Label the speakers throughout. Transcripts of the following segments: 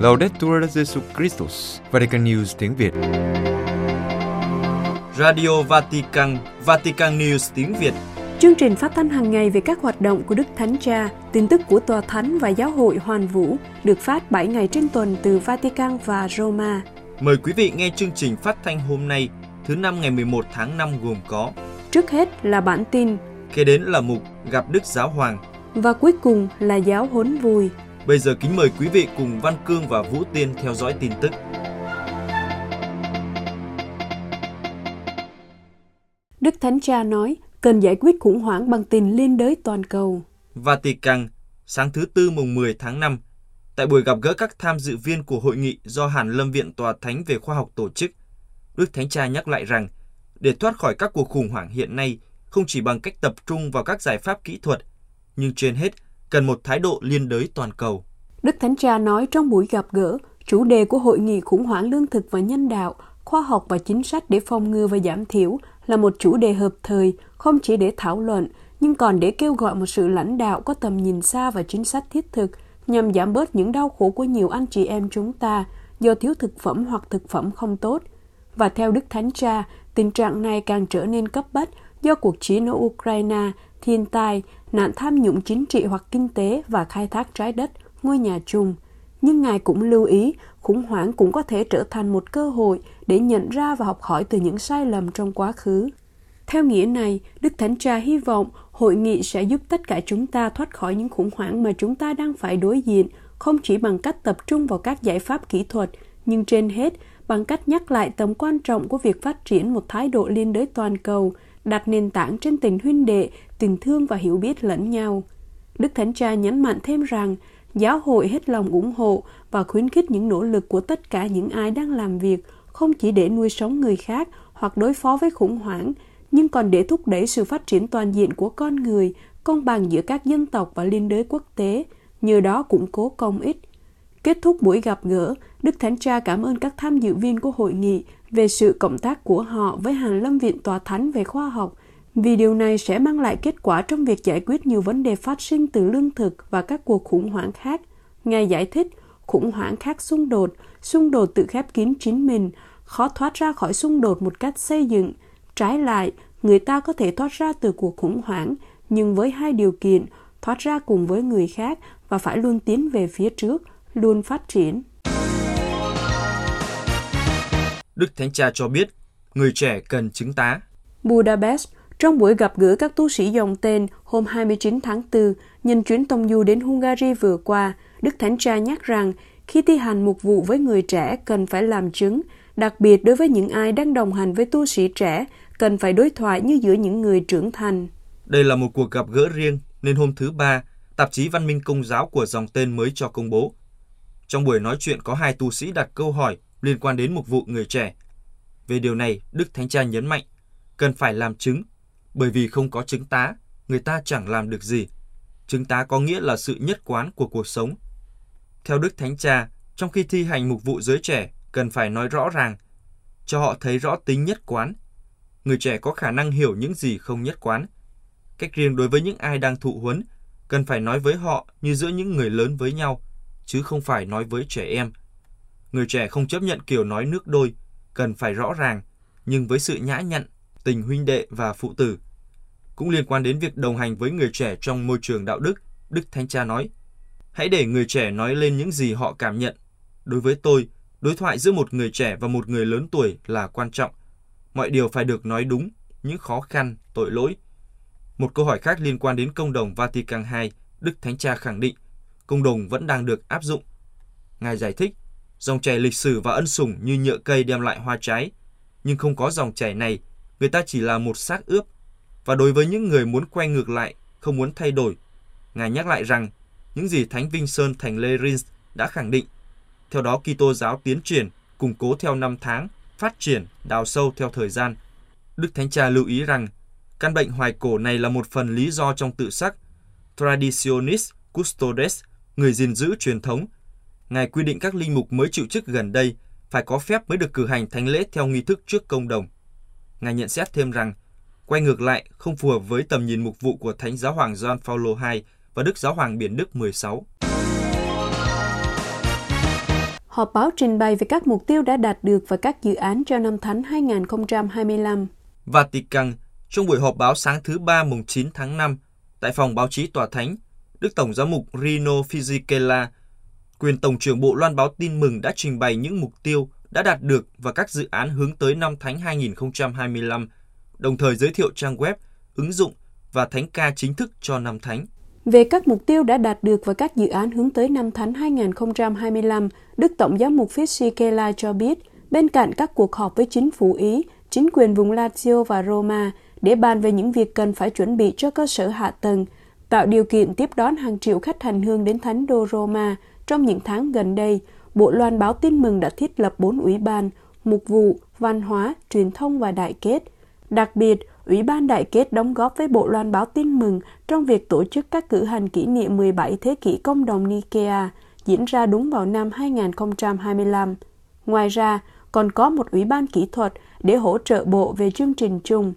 Speaker 1: Laudetur Jesu Christus, Vatican News tiếng Việt.
Speaker 2: Radio Vatican, Vatican News tiếng Việt.
Speaker 3: Chương trình phát thanh hàng ngày về các hoạt động của Đức Thánh Cha, tin tức của Tòa Thánh và Giáo hội Hoàn Vũ được phát 7 ngày trên tuần từ Vatican và Roma.
Speaker 2: Mời quý vị nghe chương trình phát thanh hôm nay, thứ năm ngày 11 tháng 5 gồm có
Speaker 3: Trước hết là bản tin
Speaker 2: Kế đến là mục Gặp Đức Giáo Hoàng
Speaker 3: và cuối cùng là giáo huấn vui.
Speaker 2: Bây giờ kính mời quý vị cùng Văn Cương và Vũ Tiên theo dõi tin tức.
Speaker 3: Đức Thánh Cha nói cần giải quyết khủng hoảng bằng tình liên đới toàn cầu.
Speaker 2: Vatican, sáng thứ Tư mùng 10 tháng 5, tại buổi gặp gỡ các tham dự viên của hội nghị do Hàn Lâm Viện Tòa Thánh về Khoa học tổ chức, Đức Thánh Cha nhắc lại rằng để thoát khỏi các cuộc khủng hoảng hiện nay không chỉ bằng cách tập trung vào các giải pháp kỹ thuật, nhưng trên hết cần một thái độ liên đới toàn cầu.
Speaker 3: Đức Thánh Cha nói trong buổi gặp gỡ, chủ đề của hội nghị khủng hoảng lương thực và nhân đạo, khoa học và chính sách để phòng ngừa và giảm thiểu là một chủ đề hợp thời, không chỉ để thảo luận, nhưng còn để kêu gọi một sự lãnh đạo có tầm nhìn xa và chính sách thiết thực nhằm giảm bớt những đau khổ của nhiều anh chị em chúng ta do thiếu thực phẩm hoặc thực phẩm không tốt. Và theo Đức Thánh Cha, tình trạng này càng trở nên cấp bách do cuộc chiến ở Ukraine, thiên tai, nạn tham nhũng chính trị hoặc kinh tế và khai thác trái đất, ngôi nhà chung. Nhưng Ngài cũng lưu ý, khủng hoảng cũng có thể trở thành một cơ hội để nhận ra và học hỏi từ những sai lầm trong quá khứ. Theo nghĩa này, Đức Thánh Cha hy vọng hội nghị sẽ giúp tất cả chúng ta thoát khỏi những khủng hoảng mà chúng ta đang phải đối diện, không chỉ bằng cách tập trung vào các giải pháp kỹ thuật, nhưng trên hết bằng cách nhắc lại tầm quan trọng của việc phát triển một thái độ liên đới toàn cầu, đặt nền tảng trên tình huynh đệ, tình thương và hiểu biết lẫn nhau. Đức Thánh Cha nhấn mạnh thêm rằng, giáo hội hết lòng ủng hộ và khuyến khích những nỗ lực của tất cả những ai đang làm việc, không chỉ để nuôi sống người khác hoặc đối phó với khủng hoảng, nhưng còn để thúc đẩy sự phát triển toàn diện của con người, công bằng giữa các dân tộc và liên đới quốc tế, nhờ đó củng cố công ích. Kết thúc buổi gặp gỡ, Đức Thánh Cha cảm ơn các tham dự viên của hội nghị về sự cộng tác của họ với Hàn Lâm Viện Tòa Thánh về khoa học, vì điều này sẽ mang lại kết quả trong việc giải quyết nhiều vấn đề phát sinh từ lương thực và các cuộc khủng hoảng khác. Ngài giải thích, khủng hoảng khác xung đột, xung đột tự khép kín chính mình, khó thoát ra khỏi xung đột một cách xây dựng. Trái lại, người ta có thể thoát ra từ cuộc khủng hoảng, nhưng với hai điều kiện, thoát ra cùng với người khác và phải luôn tiến về phía trước, luôn phát triển.
Speaker 2: Đức Thánh Cha cho biết, người trẻ cần chứng tá.
Speaker 3: Budapest, trong buổi gặp gỡ các tu sĩ dòng tên hôm 29 tháng 4, nhân chuyến tông du đến Hungary vừa qua, Đức Thánh Cha nhắc rằng khi thi hành mục vụ với người trẻ cần phải làm chứng, đặc biệt đối với những ai đang đồng hành với tu sĩ trẻ, cần phải đối thoại như giữa những người trưởng thành.
Speaker 2: Đây là một cuộc gặp gỡ riêng, nên hôm thứ Ba, tạp chí Văn minh Công giáo của dòng tên mới cho công bố. Trong buổi nói chuyện có hai tu sĩ đặt câu hỏi liên quan đến mục vụ người trẻ. Về điều này, Đức Thánh Cha nhấn mạnh, cần phải làm chứng, bởi vì không có chứng tá, người ta chẳng làm được gì. Chứng tá có nghĩa là sự nhất quán của cuộc sống. Theo Đức Thánh Cha, trong khi thi hành mục vụ giới trẻ, cần phải nói rõ ràng, cho họ thấy rõ tính nhất quán. Người trẻ có khả năng hiểu những gì không nhất quán. Cách riêng đối với những ai đang thụ huấn, cần phải nói với họ như giữa những người lớn với nhau, chứ không phải nói với trẻ em. Người trẻ không chấp nhận kiểu nói nước đôi, cần phải rõ ràng, nhưng với sự nhã nhặn, tình huynh đệ và phụ tử. Cũng liên quan đến việc đồng hành với người trẻ trong môi trường đạo đức, Đức Thánh Cha nói, hãy để người trẻ nói lên những gì họ cảm nhận. Đối với tôi, đối thoại giữa một người trẻ và một người lớn tuổi là quan trọng. Mọi điều phải được nói đúng, những khó khăn, tội lỗi. Một câu hỏi khác liên quan đến công đồng Vatican II, Đức Thánh Cha khẳng định, công đồng vẫn đang được áp dụng. Ngài giải thích, dòng chảy lịch sử và ân sủng như nhựa cây đem lại hoa trái, nhưng không có dòng chảy này, người ta chỉ là một xác ướp. Và đối với những người muốn quay ngược lại, không muốn thay đổi, Ngài nhắc lại rằng những gì Thánh Vinh Sơn Thành Lê Rins đã khẳng định. Theo đó, Kitô giáo tiến triển, củng cố theo năm tháng, phát triển, đào sâu theo thời gian. Đức Thánh Cha lưu ý rằng, căn bệnh hoài cổ này là một phần lý do trong tự sắc Traditionis Custodes, người gìn giữ truyền thống. Ngài quy định các linh mục mới chịu chức gần đây phải có phép mới được cử hành thánh lễ theo nghi thức trước công đồng. Ngài nhận xét thêm rằng, quay ngược lại không phù hợp với tầm nhìn mục vụ của Thánh Giáo Hoàng Gioan Phaolô II và Đức Giáo Hoàng Biển Đức 16.
Speaker 3: Họp báo trình bày về các mục tiêu đã đạt được và các dự án cho năm Thánh 2025.
Speaker 2: Vatican, trong buổi họp báo sáng thứ Ba mùng 9 tháng 5, tại phòng báo chí Tòa Thánh, Đức Tổng giám mục Rino Fisichella, quyền Tổng trưởng Bộ Loan báo tin mừng đã trình bày những mục tiêu đã đạt được và các dự án hướng tới năm Thánh 2025, đồng thời giới thiệu trang web, ứng dụng và thánh ca chính thức cho năm Thánh.
Speaker 3: Về các mục tiêu đã đạt được và các dự án hướng tới năm Thánh 2025, Đức Tổng giám mục Fisichella cho biết, bên cạnh các cuộc họp với chính phủ Ý, chính quyền vùng Lazio và Roma để bàn về những việc cần phải chuẩn bị cho cơ sở hạ tầng, tạo điều kiện tiếp đón hàng triệu khách hành hương đến Thánh đô Roma trong những tháng gần đây, Bộ Loan báo tin mừng đã thiết lập bốn ủy ban, mục vụ, văn hóa, truyền thông và đại kết. Đặc biệt, Ủy ban Đại kết đóng góp với Bộ Loan báo tin mừng trong việc tổ chức các cử hành kỷ niệm 17 thế kỷ công đồng Nikea diễn ra đúng vào năm 2025. Ngoài ra, còn có một ủy ban kỹ thuật để hỗ trợ bộ về chương trình chung.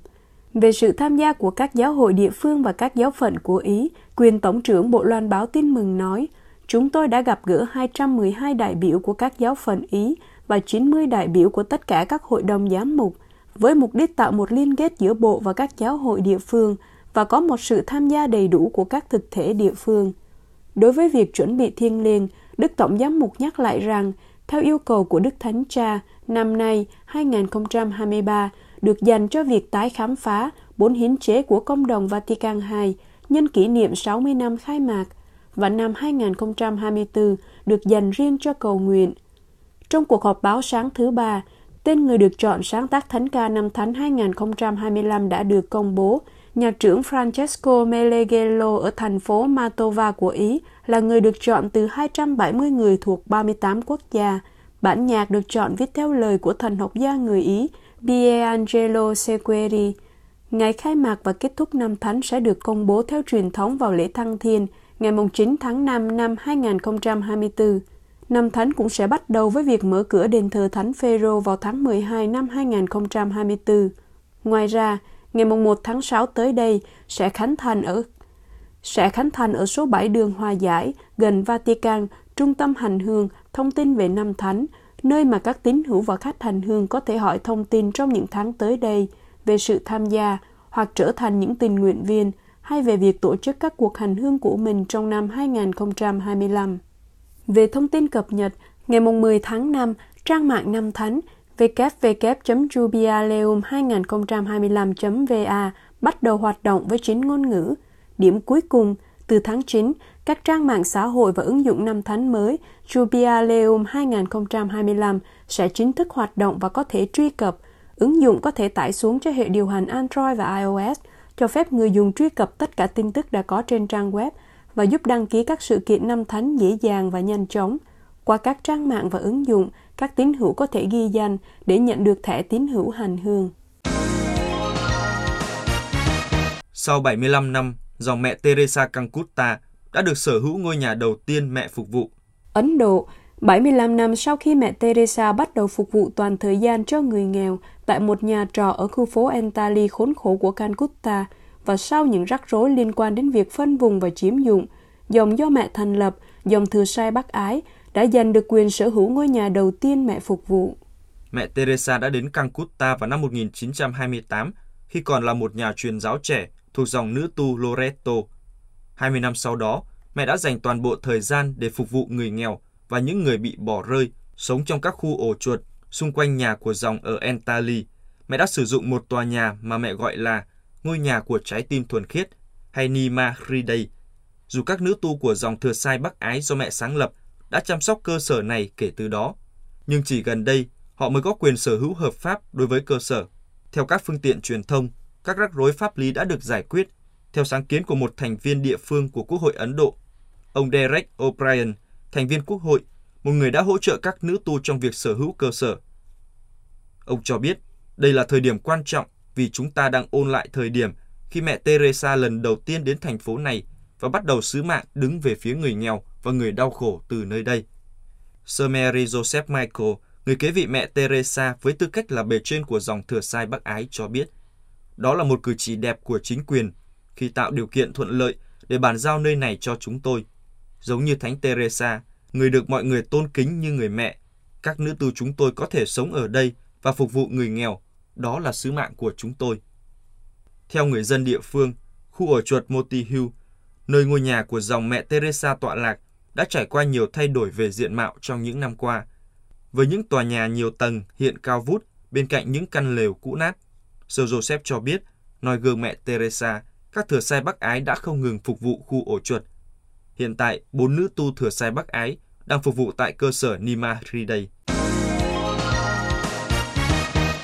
Speaker 3: Về sự tham gia của các giáo hội địa phương và các giáo phận của Ý, quyền Tổng trưởng Bộ Loan báo tin mừng nói, chúng tôi đã gặp gỡ 212 đại biểu của các giáo phận Ý và 90 đại biểu của tất cả các hội đồng giám mục, với mục đích tạo một liên kết giữa bộ và các giáo hội địa phương và có một sự tham gia đầy đủ của các thực thể địa phương. Đối với việc chuẩn bị thiêng liêng, Đức Tổng giám mục nhắc lại rằng, theo yêu cầu của Đức Thánh Cha, năm nay 2023 được dành cho việc tái khám phá bốn hiến chế của Công đồng Vatican II nhân kỷ niệm 60 năm khai mạc và năm 2024 được dành riêng cho cầu nguyện. Trong cuộc họp báo sáng thứ ba, tên người được chọn sáng tác thánh ca năm thánh 2025 đã được công bố. Nhà trưởng Francesco Meleghello ở thành phố Matova của Ý là người được chọn từ 270 người thuộc 38 quốc gia. Bản nhạc được chọn viết theo lời của thần học gia người Ý Pierangelo Sequeri. Ngày khai mạc và kết thúc năm thánh sẽ được công bố theo truyền thống vào lễ Thăng Thiên ngày 9 tháng 5 năm 2024. Năm thánh cũng sẽ bắt đầu với việc mở cửa đền thờ Thánh Phêrô vào tháng 12 năm 2024. Ngoài ra, ngày 1 tháng 6 tới đây sẽ khánh thành ở sẽ khánh thành ở số 7 đường Hòa Giải gần Vatican, trung tâm hành hương, thông tin về năm thánh, nơi mà các tín hữu và khách hành hương có thể hỏi thông tin trong những tháng tới đây về sự tham gia hoặc trở thành những tình nguyện viên hay về việc tổ chức các cuộc hành hương của mình trong năm 2025. Về thông tin cập nhật, ngày 10 tháng 5, trang mạng Năm Thánh www.jubileum2025.va bắt đầu hoạt động với chín ngôn ngữ. Điểm cuối cùng, từ tháng 9, các trang mạng xã hội và ứng dụng năm thánh mới Jubileum 2025 sẽ chính thức hoạt động và có thể truy cập. Ứng dụng có thể tải xuống cho hệ điều hành Android và iOS, cho phép người dùng truy cập tất cả tin tức đã có trên trang web và giúp đăng ký các sự kiện năm thánh dễ dàng và nhanh chóng. Qua các trang mạng và ứng dụng, các tín hữu có thể ghi danh để nhận được thẻ tín hữu hành hương.
Speaker 2: Sau 75 năm, dòng mẹ Teresa Calcutta đã được sở hữu ngôi nhà đầu tiên mẹ phục vụ.
Speaker 3: Ấn Độ, 75 năm sau khi mẹ Teresa bắt đầu phục vụ toàn thời gian cho người nghèo tại một nhà trọ ở khu phố Entali khốn khổ của Calcutta và sau những rắc rối liên quan đến việc phân vùng và chiếm dụng, dòng do mẹ thành lập, dòng thừa sai bác ái, đã giành được quyền sở hữu ngôi nhà đầu tiên mẹ phục vụ.
Speaker 2: Mẹ Teresa đã đến Calcutta vào năm 1928 khi còn là một nhà truyền giáo trẻ thuộc dòng nữ tu Loreto 20 năm sau đó, mẹ đã dành toàn bộ thời gian để phục vụ người nghèo và những người bị bỏ rơi, sống trong các khu ổ chuột xung quanh nhà của dòng ở Entali. Mẹ đã sử dụng một tòa nhà mà mẹ gọi là ngôi nhà của trái tim thuần khiết hay Nima Hriday. Dù các nữ tu của dòng thừa sai Bắc Ái do mẹ sáng lập đã chăm sóc cơ sở này kể từ đó, nhưng chỉ gần đây họ mới có quyền sở hữu hợp pháp đối với cơ sở. Theo các phương tiện truyền thông, các rắc rối pháp lý đã được giải quyết theo sáng kiến của một thành viên địa phương của Quốc hội Ấn Độ. Ông Derek O'Brien, thành viên Quốc hội, một người đã hỗ trợ các nữ tu trong việc sở hữu cơ sở. Ông cho biết, đây là thời điểm quan trọng vì chúng ta đang ôn lại thời điểm khi mẹ Teresa lần đầu tiên đến thành phố này và bắt đầu sứ mạng đứng về phía người nghèo và người đau khổ từ nơi đây. Sir Mary Joseph Michael, người kế vị mẹ Teresa với tư cách là bề trên của dòng thừa sai bác ái cho biết, Đó là một cử chỉ đẹp của chính quyền khi tạo điều kiện thuận lợi để bàn giao nơi này cho chúng tôi. Giống như Thánh Teresa, người được mọi người tôn kính như người mẹ, các nữ tu chúng tôi có thể sống ở đây và phục vụ người nghèo. Đó là sứ mạng của chúng tôi. Theo người dân địa phương, khu ở chuột Moti Hill, nơi ngôi nhà của dòng mẹ Teresa tọa lạc, đã trải qua nhiều thay đổi về diện mạo trong những năm qua. Với những tòa nhà nhiều tầng hiện cao vút bên cạnh những căn lều cũ nát, Sơ Joseph cho biết, nói gương mẹ Teresa, các thừa sai Bắc Ái đã không ngừng phục vụ khu ổ chuột. Hiện tại, bốn nữ tu thừa sai Bắc Ái đang phục vụ tại cơ sở Nima Hriday.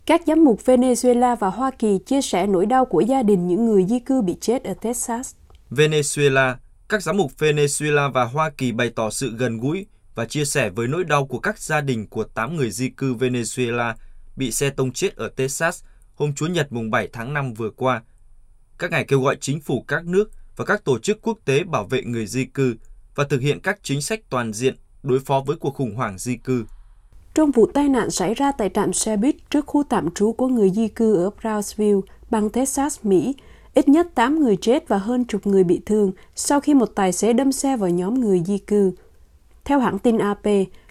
Speaker 3: Các giám mục Venezuela và Hoa Kỳ chia sẻ nỗi đau của gia đình những người di cư bị chết ở Texas.
Speaker 2: Venezuela, các giám mục Venezuela và Hoa Kỳ bày tỏ sự gần gũi và chia sẻ với nỗi đau của các gia đình của 8 người di cư Venezuela bị xe tông chết ở Texas hôm Chúa Nhật mùng 7 tháng 5 vừa qua. Các ngài kêu gọi chính phủ các nước và các tổ chức quốc tế bảo vệ người di cư và thực hiện các chính sách toàn diện đối phó với cuộc khủng hoảng di cư.
Speaker 3: Trong vụ tai nạn xảy ra tại trạm xe buýt trước khu tạm trú của người di cư ở Brownsville, bang Texas, Mỹ, ít nhất 8 người chết và hơn chục người bị thương sau khi một tài xế đâm xe vào nhóm người di cư. Theo hãng tin AP,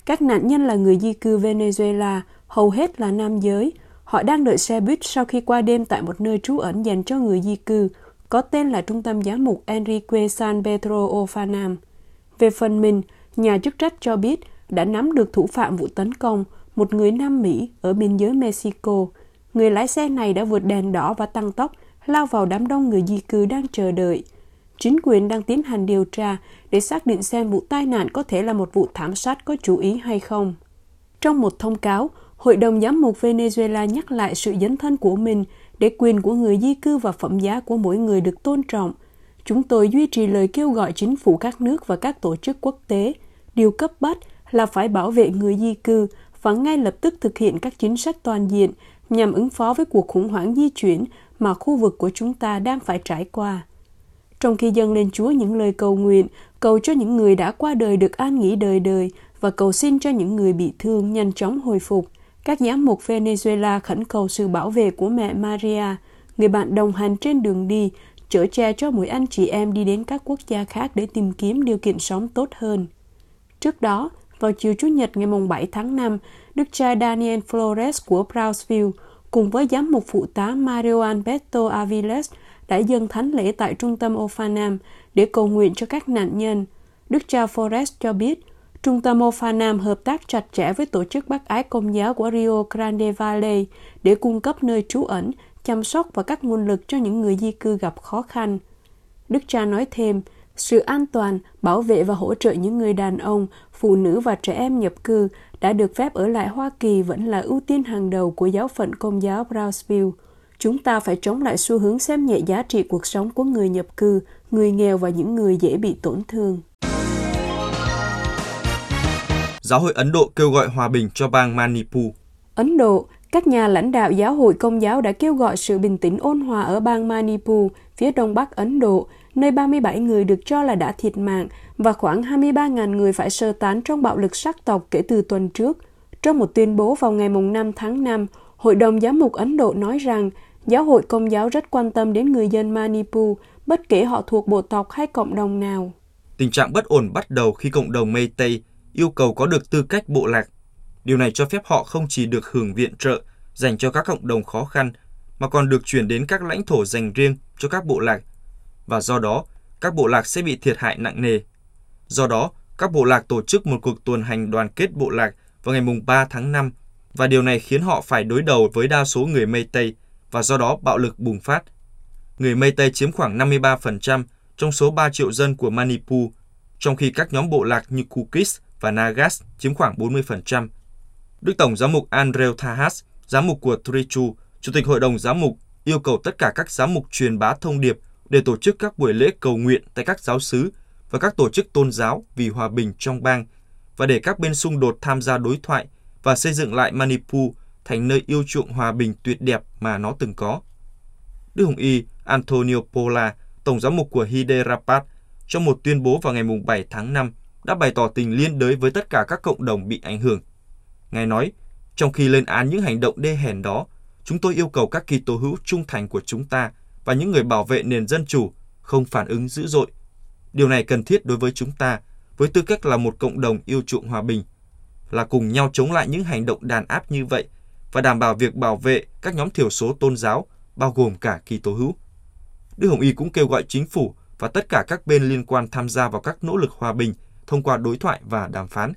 Speaker 3: các nạn nhân là người di cư Venezuela, hầu hết là nam giới. Họ đang đợi xe buýt sau khi qua đêm tại một nơi trú ẩn dành cho người di cư, có tên là Trung tâm Giám mục Enrique San Pedro Ofanam. Về phần mình, nhà chức trách cho biết đã nắm được thủ phạm vụ tấn công, một người Nam Mỹ ở biên giới Mexico. Người lái xe này đã vượt đèn đỏ và tăng tốc, lao vào đám đông người di cư đang chờ đợi. Chính quyền đang tiến hành điều tra để xác định xem vụ tai nạn có thể là một vụ thảm sát có chủ ý hay không. Trong một thông cáo, Hội đồng Giám mục Venezuela nhắc lại sự dấn thân của mình để quyền của người di cư và phẩm giá của mỗi người được tôn trọng. Chúng tôi duy trì lời kêu gọi chính phủ các nước và các tổ chức quốc tế. Điều cấp bách là phải bảo vệ người di cư và ngay lập tức thực hiện các chính sách toàn diện nhằm ứng phó với cuộc khủng hoảng di chuyển mà khu vực của chúng ta đang phải trải qua. Trong khi dâng lên Chúa những lời cầu nguyện, cầu cho những người đã qua đời được an nghỉ đời đời và cầu xin cho những người bị thương nhanh chóng hồi phục, các giám mục Venezuela khẩn cầu sự bảo vệ của mẹ Maria, người bạn đồng hành trên đường đi, chở che cho mỗi anh chị em đi đến các quốc gia khác để tìm kiếm điều kiện sống tốt hơn. Trước đó, vào chiều Chủ nhật ngày 7 tháng 5, đức cha Daniel Flores của Brownsville cùng với giám mục phụ tá Mario Alberto Aviles đã dâng thánh lễ tại trung tâm Ofanam để cầu nguyện cho các nạn nhân. Đức cha Flores cho biết, Trung tâm Ophanam hợp tác chặt chẽ với tổ chức Bác ái Công giáo của Rio Grande Valley để cung cấp nơi trú ẩn, chăm sóc và các nguồn lực cho những người di cư gặp khó khăn. Đức cha nói thêm, sự an toàn, bảo vệ và hỗ trợ những người đàn ông, phụ nữ và trẻ em nhập cư đã được phép ở lại Hoa Kỳ vẫn là ưu tiên hàng đầu của giáo phận công giáo Brownsville. Chúng ta phải chống lại xu hướng xem nhẹ giá trị cuộc sống của người nhập cư, người nghèo và những người dễ bị tổn thương.
Speaker 2: Giáo hội Ấn Độ kêu gọi hòa bình cho bang Manipur.
Speaker 3: Ấn Độ, các nhà lãnh đạo giáo hội công giáo đã kêu gọi sự bình tĩnh ôn hòa ở bang Manipur, phía đông bắc Ấn Độ, nơi 37 người được cho là đã thiệt mạng và khoảng 23.000 người phải sơ tán trong bạo lực sắc tộc kể từ tuần trước. Trong một tuyên bố vào ngày 5 tháng 5, Hội đồng Giám mục Ấn Độ nói rằng giáo hội công giáo rất quan tâm đến người dân Manipur, bất kể họ thuộc bộ tộc hay cộng đồng nào.
Speaker 2: Tình trạng bất ổn bắt đầu khi cộng đồng Tây yêu cầu có được tư cách bộ lạc. Điều này cho phép họ không chỉ được hưởng viện trợ dành cho các cộng đồng khó khăn, mà còn được chuyển đến các lãnh thổ dành riêng cho các bộ lạc. Và do đó, các bộ lạc sẽ bị thiệt hại nặng nề. Do đó, các bộ lạc tổ chức một cuộc tuần hành đoàn kết bộ lạc vào ngày 3 tháng 5 và điều này khiến họ phải đối đầu với đa số người Mây Tây và do đó bạo lực bùng phát. Người Mây Tây chiếm khoảng 53% trong số 3 triệu dân của Manipur, trong khi các nhóm bộ lạc như Kukis và Nagas chiếm khoảng 40%. Đức Tổng giám mục Andrew Thahas, giám mục của Trichu, Chủ tịch Hội đồng Giám mục, yêu cầu tất cả các giám mục truyền bá thông điệp để tổ chức các buổi lễ cầu nguyện tại các giáo xứ và các tổ chức tôn giáo vì hòa bình trong bang và để các bên xung đột tham gia đối thoại và xây dựng lại Manipur thành nơi yêu chuộng hòa bình tuyệt đẹp mà nó từng có. Đức Hồng Y Antonio Pola, Tổng giám mục của Hyderabad, trong một tuyên bố vào ngày 7 tháng 5 đã bày tỏ tình liên đới với tất cả các cộng đồng bị ảnh hưởng. Ngài nói, trong khi lên án những hành động đê hèn đó, chúng tôi yêu cầu các kỳ tố hữu trung thành của chúng ta và những người bảo vệ nền dân chủ không phản ứng dữ dội. Điều này cần thiết đối với chúng ta với tư cách là một cộng đồng yêu chuộng hòa bình, là cùng nhau chống lại những hành động đàn áp như vậy và đảm bảo việc bảo vệ các nhóm thiểu số tôn giáo, bao gồm cả kỳ tố hữu. Đức Hồng Y cũng kêu gọi chính phủ và tất cả các bên liên quan tham gia vào các nỗ lực hòa bình thông qua đối thoại và đàm phán.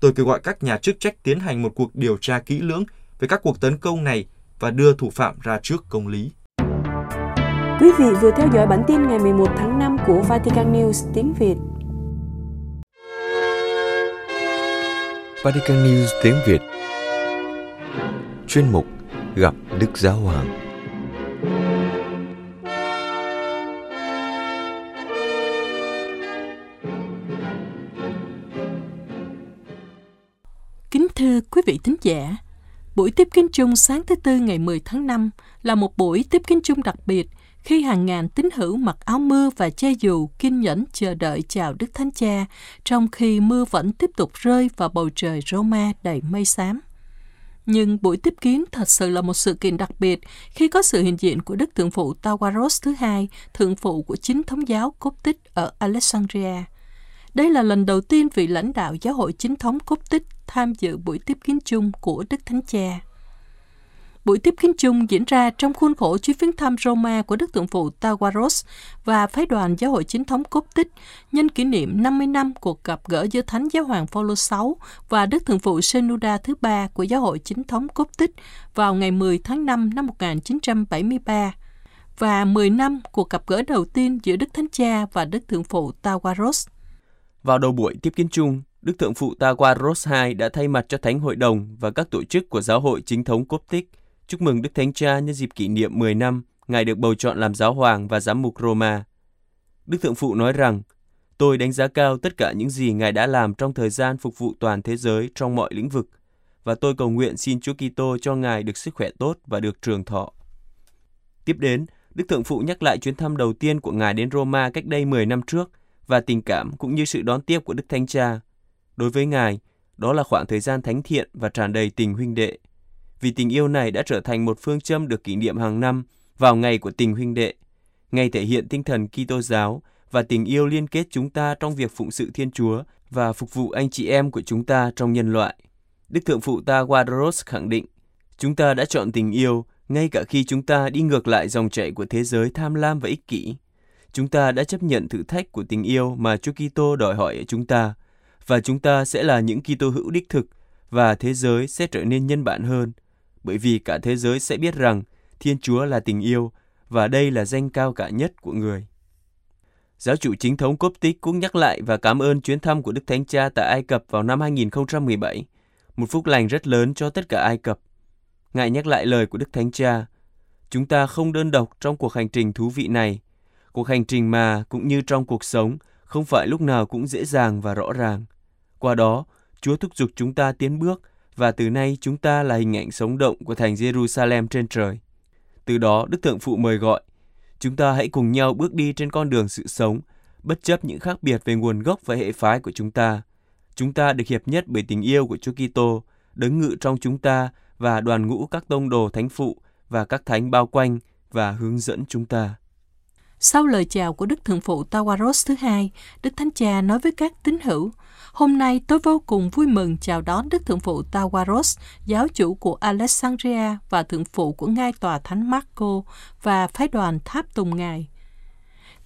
Speaker 2: Tôi kêu gọi các nhà chức trách tiến hành một cuộc điều tra kỹ lưỡng về các cuộc tấn công này và đưa thủ phạm ra trước công lý.
Speaker 3: Quý vị vừa theo dõi bản tin ngày 11 tháng 5 của Vatican News tiếng Việt.
Speaker 1: Vatican News tiếng Việt Chuyên mục Gặp Đức Giáo Hoàng
Speaker 4: Kính thưa quý vị thính giả, buổi tiếp kiến chung sáng thứ Tư ngày 10 tháng 5 là một buổi tiếp kiến chung đặc biệt khi hàng ngàn tín hữu mặc áo mưa và che dù kiên nhẫn chờ đợi chào Đức Thánh Cha, trong khi mưa vẫn tiếp tục rơi vào bầu trời Roma đầy mây xám. Nhưng buổi tiếp kiến thật sự là một sự kiện đặc biệt khi có sự hiện diện của Đức Thượng phụ Tawaros thứ hai, thượng phụ của chính thống giáo Cốp tích ở Alexandria. Đây là lần đầu tiên vị lãnh đạo giáo hội chính thống Cốp tích tham dự buổi tiếp kiến chung của Đức Thánh Cha. Buổi tiếp kiến chung diễn ra trong khuôn khổ chuyến viếng thăm Roma của Đức Thượng phụ Tawaros và phái đoàn giáo hội chính thống cốt tích nhân kỷ niệm 50 năm cuộc gặp gỡ giữa Thánh Giáo hoàng Phaolô VI và Đức Thượng phụ Senuda thứ ba của giáo hội chính thống cốt tích vào ngày 10 tháng 5 năm 1973 và 10 năm cuộc gặp gỡ đầu tiên giữa Đức Thánh Cha và Đức Thượng phụ Tawaros.
Speaker 5: Vào đầu buổi tiếp kiến chung, Đức Thượng phụ Tawaros II đã thay mặt cho Thánh Hội đồng và các tổ chức của giáo hội chính thống Coptic tích chúc mừng Đức Thánh Cha nhân dịp kỷ niệm 10 năm Ngài được bầu chọn làm giáo hoàng và giám mục Roma. Đức Thượng Phụ nói rằng, tôi đánh giá cao tất cả những gì Ngài đã làm trong thời gian phục vụ toàn thế giới trong mọi lĩnh vực, và tôi cầu nguyện xin Chúa Kitô cho Ngài được sức khỏe tốt và được trường thọ. Tiếp đến, Đức Thượng Phụ nhắc lại chuyến thăm đầu tiên của Ngài đến Roma cách đây 10 năm trước và tình cảm cũng như sự đón tiếp của Đức Thánh Cha. Đối với Ngài, đó là khoảng thời gian thánh thiện và tràn đầy tình huynh đệ vì tình yêu này đã trở thành một phương châm được kỷ niệm hàng năm vào ngày của tình huynh đệ, ngày thể hiện tinh thần Kitô giáo và tình yêu liên kết chúng ta trong việc phụng sự Thiên Chúa và phục vụ anh chị em của chúng ta trong nhân loại. Đức Thượng Phụ ta Guadaros khẳng định, chúng ta đã chọn tình yêu ngay cả khi chúng ta đi ngược lại dòng chảy của thế giới tham lam và ích kỷ. Chúng ta đã chấp nhận thử thách của tình yêu mà Chúa Kitô đòi hỏi ở chúng ta, và chúng ta sẽ là những Kitô hữu đích thực và thế giới sẽ trở nên nhân bản hơn bởi vì cả thế giới sẽ biết rằng Thiên Chúa là tình yêu và đây là danh cao cả nhất của người. Giáo chủ chính thống Coptic cũng nhắc lại và cảm ơn chuyến thăm của Đức Thánh Cha tại Ai Cập vào năm 2017, một phúc lành rất lớn cho tất cả Ai Cập. Ngài nhắc lại lời của Đức Thánh Cha, chúng ta không đơn độc trong cuộc hành trình thú vị này, cuộc hành trình mà cũng như trong cuộc sống không phải lúc nào cũng dễ dàng và rõ ràng. Qua đó, Chúa thúc giục chúng ta tiến bước và từ nay chúng ta là hình ảnh sống động của thành Jerusalem trên trời. Từ đó Đức Thượng Phụ mời gọi, chúng ta hãy cùng nhau bước đi trên con đường sự sống, bất chấp những khác biệt về nguồn gốc và hệ phái của chúng ta. Chúng ta được hiệp nhất bởi tình yêu của Chúa Kitô, đấng ngự trong chúng ta và đoàn ngũ các tông đồ thánh phụ và các thánh bao quanh và hướng dẫn chúng ta.
Speaker 4: Sau lời chào của Đức Thượng Phụ Tawaros thứ hai, Đức Thánh Cha nói với các tín hữu, Hôm nay tôi vô cùng vui mừng chào đón Đức Thượng Phụ Tawaros, giáo chủ của Alexandria và Thượng Phụ của Ngai Tòa Thánh Marco và phái đoàn tháp tùng Ngài.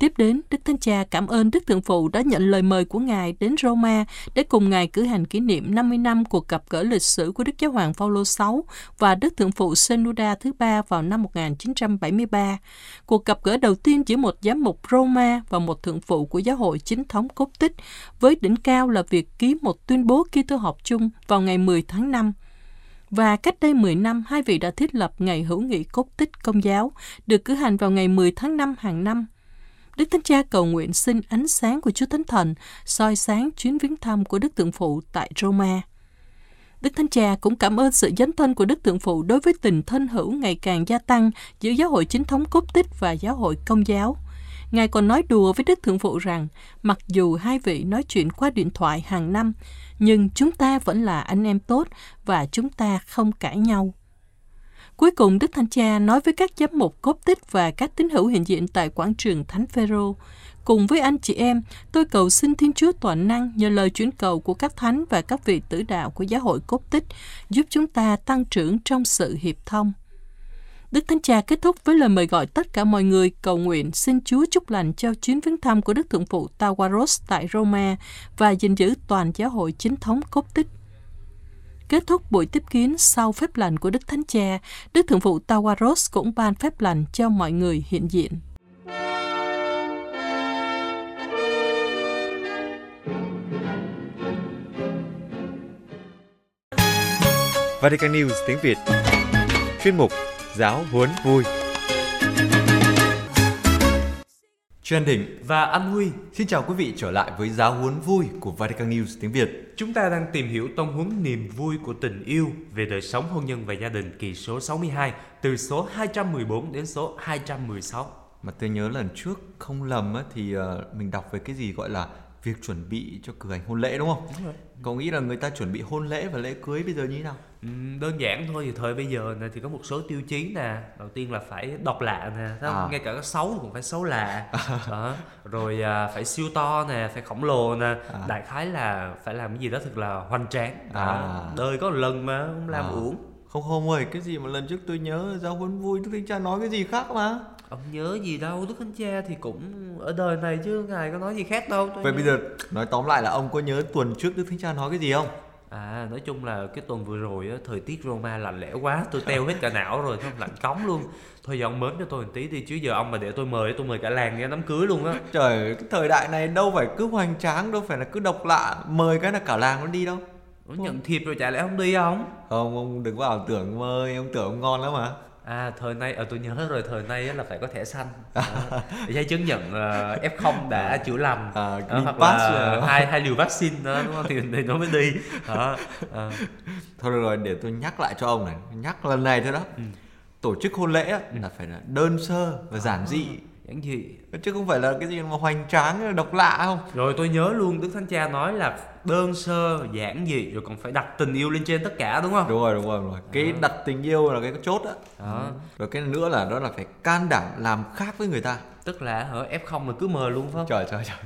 Speaker 4: Tiếp đến, Đức Thánh Cha cảm ơn Đức Thượng Phụ đã nhận lời mời của Ngài đến Roma để cùng Ngài cử hành kỷ niệm 50 năm cuộc gặp gỡ lịch sử của Đức Giáo hoàng Phaolô VI và Đức Thượng Phụ Senuda thứ ba vào năm 1973. Cuộc gặp gỡ đầu tiên giữa một giám mục Roma và một thượng phụ của giáo hội chính thống cốt tích, với đỉnh cao là việc ký một tuyên bố Kitô học chung vào ngày 10 tháng 5 và cách đây 10 năm, hai vị đã thiết lập Ngày hữu nghị cốt tích công giáo, được cử hành vào ngày 10 tháng 5 hàng năm. Đức Thánh Cha cầu nguyện xin ánh sáng của Chúa Thánh Thần soi sáng chuyến viếng thăm của Đức Tượng Phụ tại Roma. Đức Thánh Cha cũng cảm ơn sự dấn thân của Đức Tượng Phụ đối với tình thân hữu ngày càng gia tăng giữa giáo hội chính thống cốt tích và giáo hội công giáo. Ngài còn nói đùa với Đức Thượng Phụ rằng, mặc dù hai vị nói chuyện qua điện thoại hàng năm, nhưng chúng ta vẫn là anh em tốt và chúng ta không cãi nhau. Cuối cùng, Đức Thánh Cha nói với các giám mục cốt tích và các tín hữu hiện diện tại quảng trường Thánh Phêrô, cùng với anh chị em, tôi cầu xin Thiên Chúa toàn năng nhờ lời chuyển cầu của các thánh và các vị tử đạo của giáo hội cốt tích giúp chúng ta tăng trưởng trong sự hiệp thông. Đức Thánh Cha kết thúc với lời mời gọi tất cả mọi người cầu nguyện xin Chúa chúc lành cho chuyến viếng thăm của Đức Thượng phụ Tawaros tại Roma và gìn giữ toàn giáo hội chính thống cốt tích. Kết thúc buổi tiếp kiến sau phép lành của Đức Thánh Cha, Đức Thượng phụ Tawaros cũng ban phép lành cho mọi người hiện diện.
Speaker 1: Vatican News tiếng Việt Chuyên mục Giáo huấn vui
Speaker 6: Truyền Đỉnh và An Huy xin chào quý vị trở lại với giáo huấn vui của Vatican News tiếng Việt.
Speaker 7: Chúng ta đang tìm hiểu tông huấn niềm vui của tình yêu về đời sống hôn nhân và gia đình kỳ số 62 từ số 214 đến số 216.
Speaker 6: Mà tôi nhớ lần trước không lầm á, thì uh, mình đọc về cái gì gọi là việc chuẩn bị cho cử hành hôn lễ đúng không? Đúng rồi. Cậu nghĩ là người ta chuẩn bị hôn lễ và lễ cưới bây giờ như thế nào?
Speaker 7: Ừ, đơn giản thôi thì thời bây giờ này thì có một số tiêu chí nè đầu tiên là phải độc lạ nè thấy không? À. ngay cả cái xấu cũng phải xấu lạ đó. rồi à, phải siêu to nè phải khổng lồ nè à. đại khái là phải làm cái gì đó thật là hoành tráng à. đời có một lần mà không làm à. uổng
Speaker 6: không không ơi cái gì mà lần trước tôi nhớ giáo huấn vui đức thánh cha nói cái gì khác mà
Speaker 7: ông nhớ gì đâu đức thánh cha thì cũng ở đời này chứ ngài có nói gì khác đâu
Speaker 6: vậy nhớ. bây giờ nói tóm lại là ông có nhớ tuần trước đức thánh cha nói cái gì không
Speaker 7: À nói chung là cái tuần vừa rồi á, thời tiết Roma lạnh lẽo quá Tôi teo hết cả não rồi, không lạnh cống luôn. Thôi giờ ông mến cho tôi một tí đi Chứ giờ ông mà để tôi mời, tôi mời cả làng nghe đám cưới luôn á.
Speaker 6: Trời, cái thời đại này đâu phải cứ hoành tráng Đâu phải là cứ độc lạ Mời cái là cả làng nó đi đâu.
Speaker 7: Ủa, nhận thiệp rồi chả lẽ không đi không?
Speaker 6: Không, ông đừng có ảo tưởng mời Ông tưởng ông ngon lắm mà
Speaker 7: À thời nay, ở ờ, tôi nhớ rồi, thời nay là phải có thẻ xanh. À, Giấy chứng nhận uh, F0 đã chữa lành. à, à, Hoặc là hai, hai liều vaccine đó, đúng không? Thì, thì nó mới đi. À,
Speaker 6: à. Thôi được rồi, để tôi nhắc lại cho ông này. Nhắc lần này thôi đó. Ừ. Tổ chức hôn lễ ừ. là phải là đơn sơ và giản dị.
Speaker 7: giản dị.
Speaker 6: Chứ không phải là cái gì mà hoành tráng độc lạ không?
Speaker 7: Rồi tôi nhớ luôn đức thánh cha nói là đơn sơ giản dị rồi còn phải đặt tình yêu lên trên tất cả đúng không
Speaker 6: đúng rồi đúng rồi, đúng rồi. cái à. đặt tình yêu là cái chốt á đó. rồi cái nữa là đó là phải can đảm làm khác với người ta
Speaker 7: tức là ở F0 là cứ mờ luôn phải không?
Speaker 6: Trời trời trời.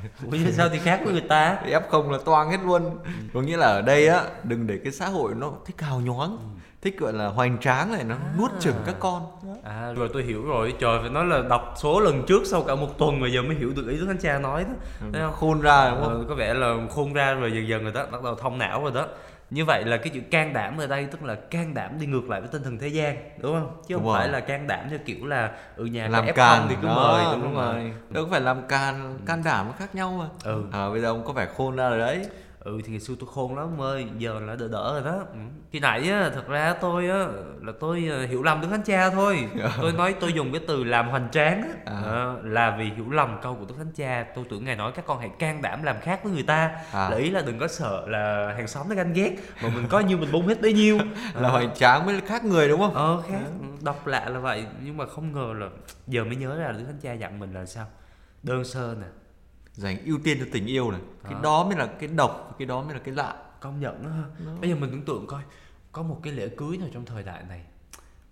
Speaker 7: Ủa sao thì khác với người ta?
Speaker 6: F0 là toang hết luôn. Ừ. Có nghĩa là ở đây á, đừng để cái xã hội nó thích hào nhoáng. Ừ thích gọi là hoành tráng này nó à. nuốt chửng các con.
Speaker 7: À rồi tôi hiểu rồi. Trời phải nói là đọc số lần trước sau cả một tuần mà giờ mới hiểu được ý của thánh cha nói đó.
Speaker 6: Ừ. Thấy không? khôn ra đúng không?
Speaker 7: ờ, có vẻ là khôn ra rồi dần dần rồi đó bắt đầu thông não rồi đó. Như vậy là cái chữ can đảm ở đây tức là can đảm đi ngược lại với tinh thần thế gian đúng không? Chứ đúng không rồi. phải là can đảm theo kiểu là ở nhà
Speaker 6: làm can thì cứ đó, mời đúng, đúng rồi. Đâu phải làm can can đảm khác nhau mà. Ừ. à, bây giờ ông có vẻ khôn ra rồi đấy
Speaker 7: ừ thì ngày xưa tôi khôn lắm ơi. Giờ là đỡ đỡ rồi đó. Ừ. khi nãy á thật ra tôi á là tôi ờ, hiểu lầm đức thánh cha thôi. Tôi nói tôi dùng cái từ làm hoành tráng á. À. à, là vì hiểu lầm câu của đức thánh cha. Tôi tưởng ngài nói các con hãy can đảm làm khác với người ta. À. là ý là đừng có sợ là hàng xóm nó ganh ghét mà mình có nhiêu mình bung hết bấy nhiêu.
Speaker 6: Là hoành tráng với khác người đúng không?
Speaker 7: Ờ khác. À. độc lạ là vậy. Nhưng mà không ngờ là giờ mới nhớ ra là đức thánh cha dặn mình là sao? Đơn sơ nè
Speaker 6: dành ưu tiên cho tình yêu này. Đó. cái đó. mới là cái độc cái đó mới là cái lạ.
Speaker 7: Công nhận á bây giờ mình tưởng tượng coi có một cái lễ cưới nào trong thời đại này